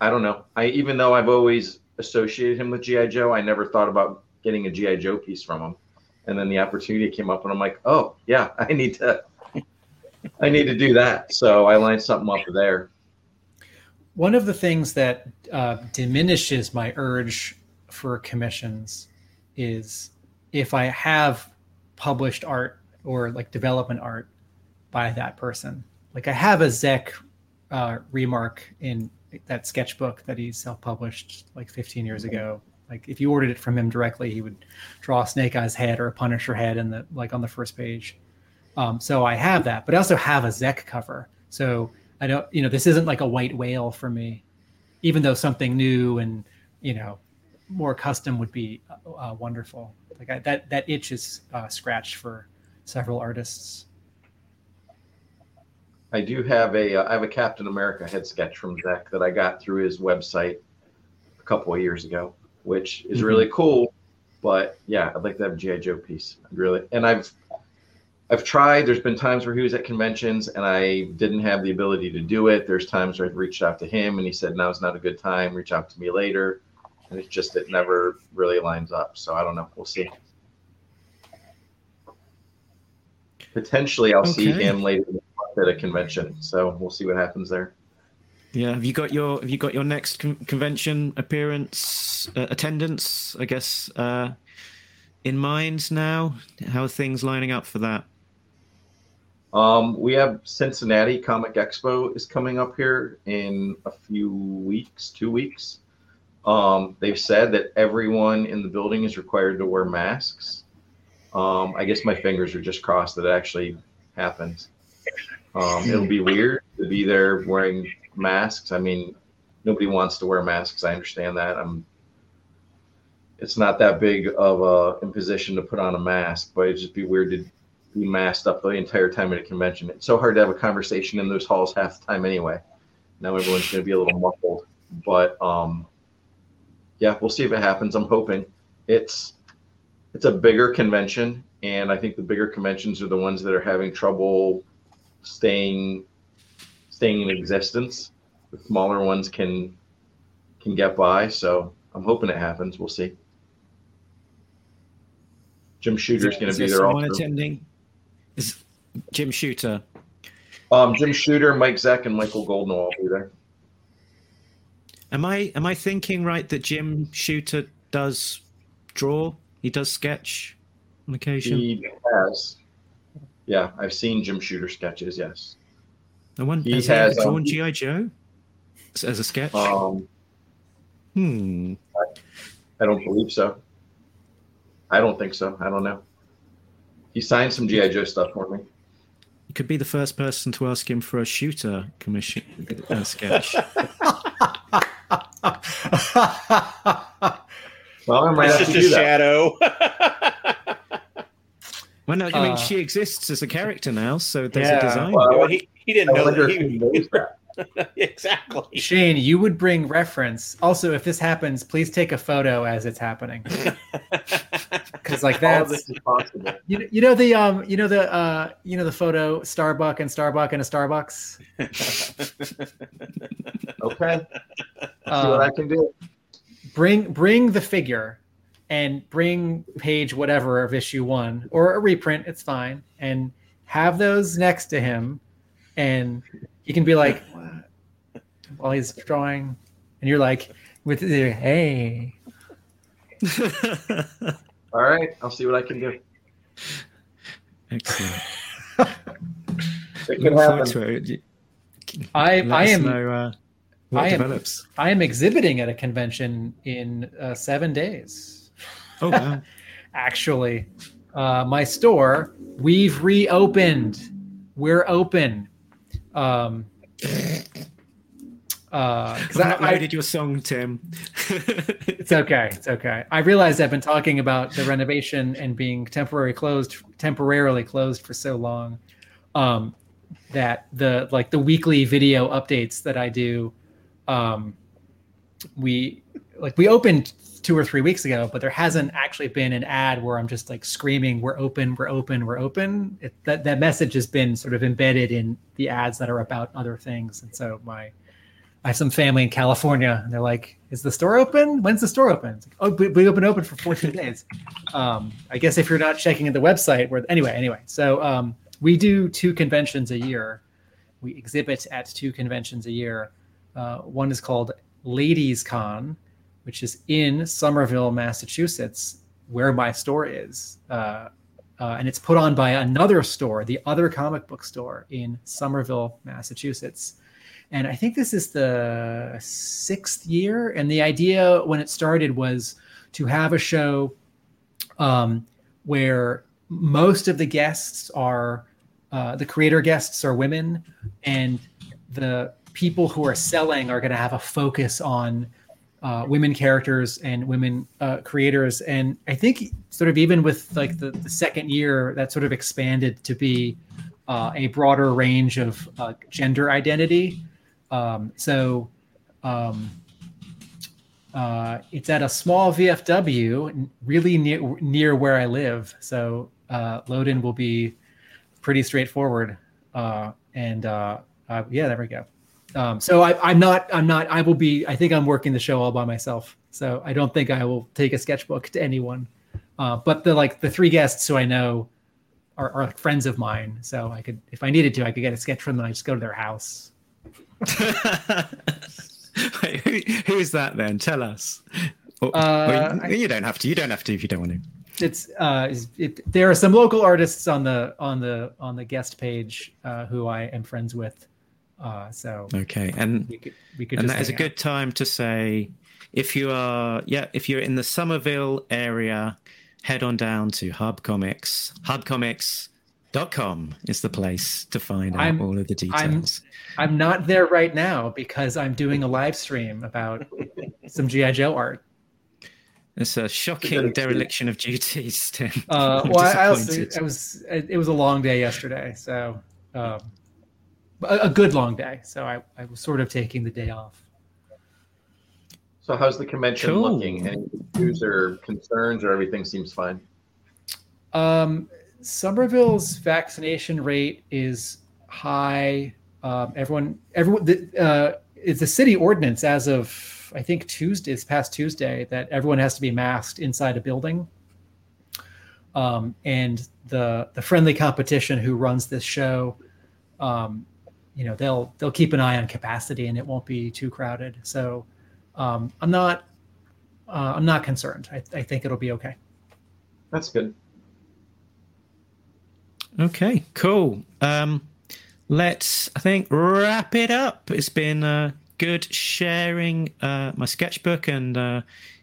I don't know. I even though I've always associated him with GI Joe, I never thought about getting a GI Joe piece from him. And then the opportunity came up, and I'm like, oh yeah, I need to, I need to do that. So I lined something up there. One of the things that uh, diminishes my urge for commissions is if I have published art or like development art by that person. Like I have a Zeck uh, remark in that sketchbook that he self-published like 15 years ago. Like if you ordered it from him directly, he would draw a Snake Eyes head or a Punisher head in the like on the first page. Um, so I have that, but I also have a Zeck cover. So I don't, you know, this isn't like a white whale for me, even though something new and you know more custom would be uh, uh, wonderful. Like I, that that itch is uh, scratched for several artists. I do have a uh, I have a Captain America head sketch from Zeck that I got through his website a couple of years ago, which is Mhm. really cool. But yeah, I'd like to have a GI Joe piece. I'd really, and I've I've tried. There's been times where he was at conventions and I didn't have the ability to do it. There's times where I've reached out to him and he said now's not a good time. Reach out to me later, and it's just it never really lines up. So I don't know. We'll see. Potentially, I'll see him later at a convention. So we'll see what happens there. Yeah, have you got your have you got your next con- convention appearance uh, attendance? I guess uh, in mind now. How are things lining up for that? Um, we have Cincinnati Comic Expo is coming up here in a few weeks, two weeks. Um, they've said that everyone in the building is required to wear masks. Um, I guess my fingers are just crossed that it actually happens. Um, it'll be weird to be there wearing masks. I mean, nobody wants to wear masks. I understand that. I'm. It's not that big of a imposition to put on a mask, but it'd just be weird to be masked up the entire time at a convention. It's so hard to have a conversation in those halls half the time anyway. Now everyone's going to be a little muffled, but um, yeah, we'll see if it happens. I'm hoping it's it's a bigger convention, and I think the bigger conventions are the ones that are having trouble staying staying in existence. The smaller ones can can get by, so I'm hoping it happens. We'll see. Jim Shooter's going to be there someone also. attending? Is Jim Shooter? Um, Jim Shooter, Mike Zeck, and Michael Golden will be there. Am I am I thinking right that Jim Shooter does draw? He does sketch on occasion. He has. Yeah, I've seen Jim Shooter sketches. Yes. I wonder, he has, has, he drawn um, GI Joe as- a sketch? Um, hmm. I don't believe so. I don't think so. I don't know. He signed some GI Joe stuff for me. You could be the first person to ask him for a shooter commission uh, sketch. Well, I might It's have just to a that. shadow. Well, no, I mean Uh, she exists as a character now, so there's Yeah, a design. well, he, he didn't I know that. he He, that. exactly. Shane, you would bring reference. Also, if this happens, please take a photo as it's happening, because like that's possible. you, you know the um you know the uh you know the photo Starbuck and Starbuck and a Starbucks. Okay. See Um, what I can do. bring bring the figure and bring page whatever of issue one or a reprint it's fine and have those next to him and he can be like while he's drawing and you're like with the hey All right. I'll see what I can do. Excellent. It Look could forward happen. to it. i Let i am know, uh, what I am- i am exhibiting at a convention in uh, seven days Oh wow! actually uh, my store we've reopened we're open um uh 'cause I- not I- loaded your song, Tim. It's okay. It's okay. I realized I've been talking about the renovation and being temporarily closed, temporarily closed for so long, um, that the like the weekly video updates that I do, um, we like we opened two or three weeks ago, but there hasn't actually been an ad where I'm just like screaming, "We're open! We're open! We're open!" It, that that message has been sort of embedded in the ads that are about other things, and so my I have some family in California, and they're like, "Is the store open? When's the store open?" It's like, oh, we, we open open for 14 days. Um, I guess if you're not checking the website, where anyway, anyway. So um, we do two conventions a year. We exhibit at two conventions a year. Uh, one is called Ladies Con, which is in Somerville, Massachusetts, where my store is. Uh, uh, and it's put on by another store, the other comic book store in Somerville, Massachusetts and I think this is the sixth year. And the idea when it started was to have a show um, where most of the guests are uh, the creator guests are women, and the people who are selling are going to have a focus on uh, women characters and women uh, creators. And I think sort of even with like the, the second year, that sort of expanded to be uh, a broader range of uh, gender identity. Um, so um, uh, it's at a small VFW, really near near where I live. So uh, load-in will be pretty straightforward. And yeah, there we go. Um, so I, I'm not. I'm not. I will be. I think I'm working the show all by myself. So I don't think I will take a sketchbook to anyone. Uh, but the like the three guests who I know are, are friends of mine. So I could, if I needed to, I could get a sketch from them. I just go to their house. Wait, who, who's that then? Tell us. Or- Uh, or you, you don't have to. You don't have to if you don't want to. It's uh, it, there are some local artists on the on the on the guest page uh, who I am friends with. Uh, so Okay, and we could we could and just that is a hang good time to say if you are yeah if you're in the Somerville area, head on down to Hub Comics. Hubcomics.com is the place to find out I'm- all of the details. I'm- details. I'm not there right now because I'm doing a live stream about some GI Joe art. It's a shocking dereliction of duties, Tim. Uh, well, I, I, also, disappointed. I was it was a long day yesterday, so um, a, a good long day. So I, I was sort of taking the day off. So how's the convention Cool. looking? Any issues or concerns, or everything seems fine? Um, Somerville's vaccination rate is high. Um, everyone, everyone, the, uh, it's a city ordinance as of I think Tuesday, this past Tuesday, that everyone has to be masked inside a building. Um, and the the friendly competition who runs this show, um, you know, they'll they'll keep an eye on capacity and it won't be too crowded. So um, I'm not uh, I'm not concerned. I, I think it'll be okay. That's good. Okay, cool. Um, let's, I think, wrap it up. It's been uh, good sharing uh, my sketchbook and uh,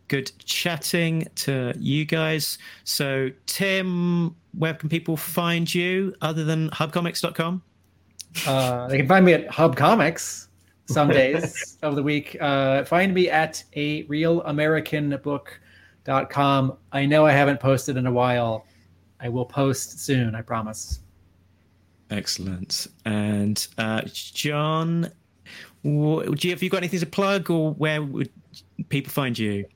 good chatting to you guys. So, Tim, where can people find you other than hubcomics.com? Uh, they can find me at Hub Comics some days of the week. Uh, find me at a realamericanbook.com. I know I haven't posted in a while. I will post soon, I promise. Excellent. And uh, John, wh- do you, have you got anything to plug or where would people find you?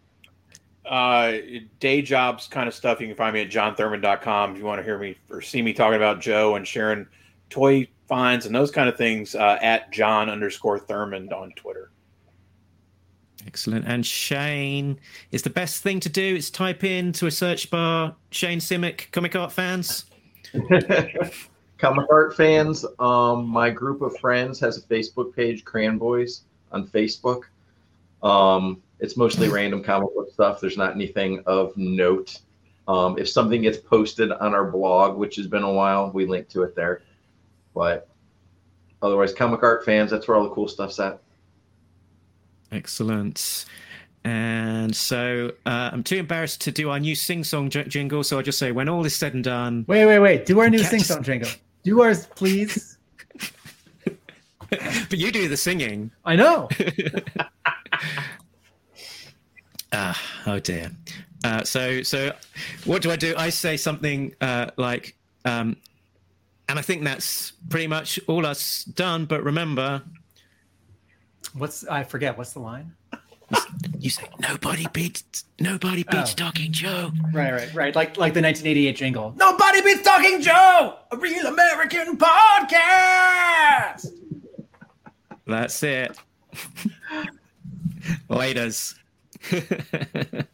Uh, day jobs kind of stuff. You can find me at johnthurman.com if you want to hear me or see me talking about Joe and sharing toy finds and those kind of things uh, at John underscore Thurmond on Twitter. Excellent. And Shane, is the best thing to do is type into a search bar Shane Simic, comic art fans. Comic art fans, um, my group of friends has a Facebook page, Cranboys, on Facebook. Um, it's mostly random comic book stuff. There's not anything of note. Um, if something gets posted on our blog, which has been a while, we link to it there. But otherwise, comic art fans, that's where all the cool stuff's at. Excellent. And so uh, I'm too embarrassed to do our new sing song j- jingle. So I'll just say, when all is said and done, Wait, wait, wait. Do our new sing song jingle. Do ours, please. but you do the singing. I know. Ah, oh dear. Uh, so, so what do I do? I say something uh, like, um, and I think that's pretty much all us done. But remember, What's I forget. What's the line? you say nobody beats nobody beats Oh. Talking Joe. Right, right, right. Like like the 1988 jingle. Nobody beats Talking Joe, a real American podcast. That's it. Laters.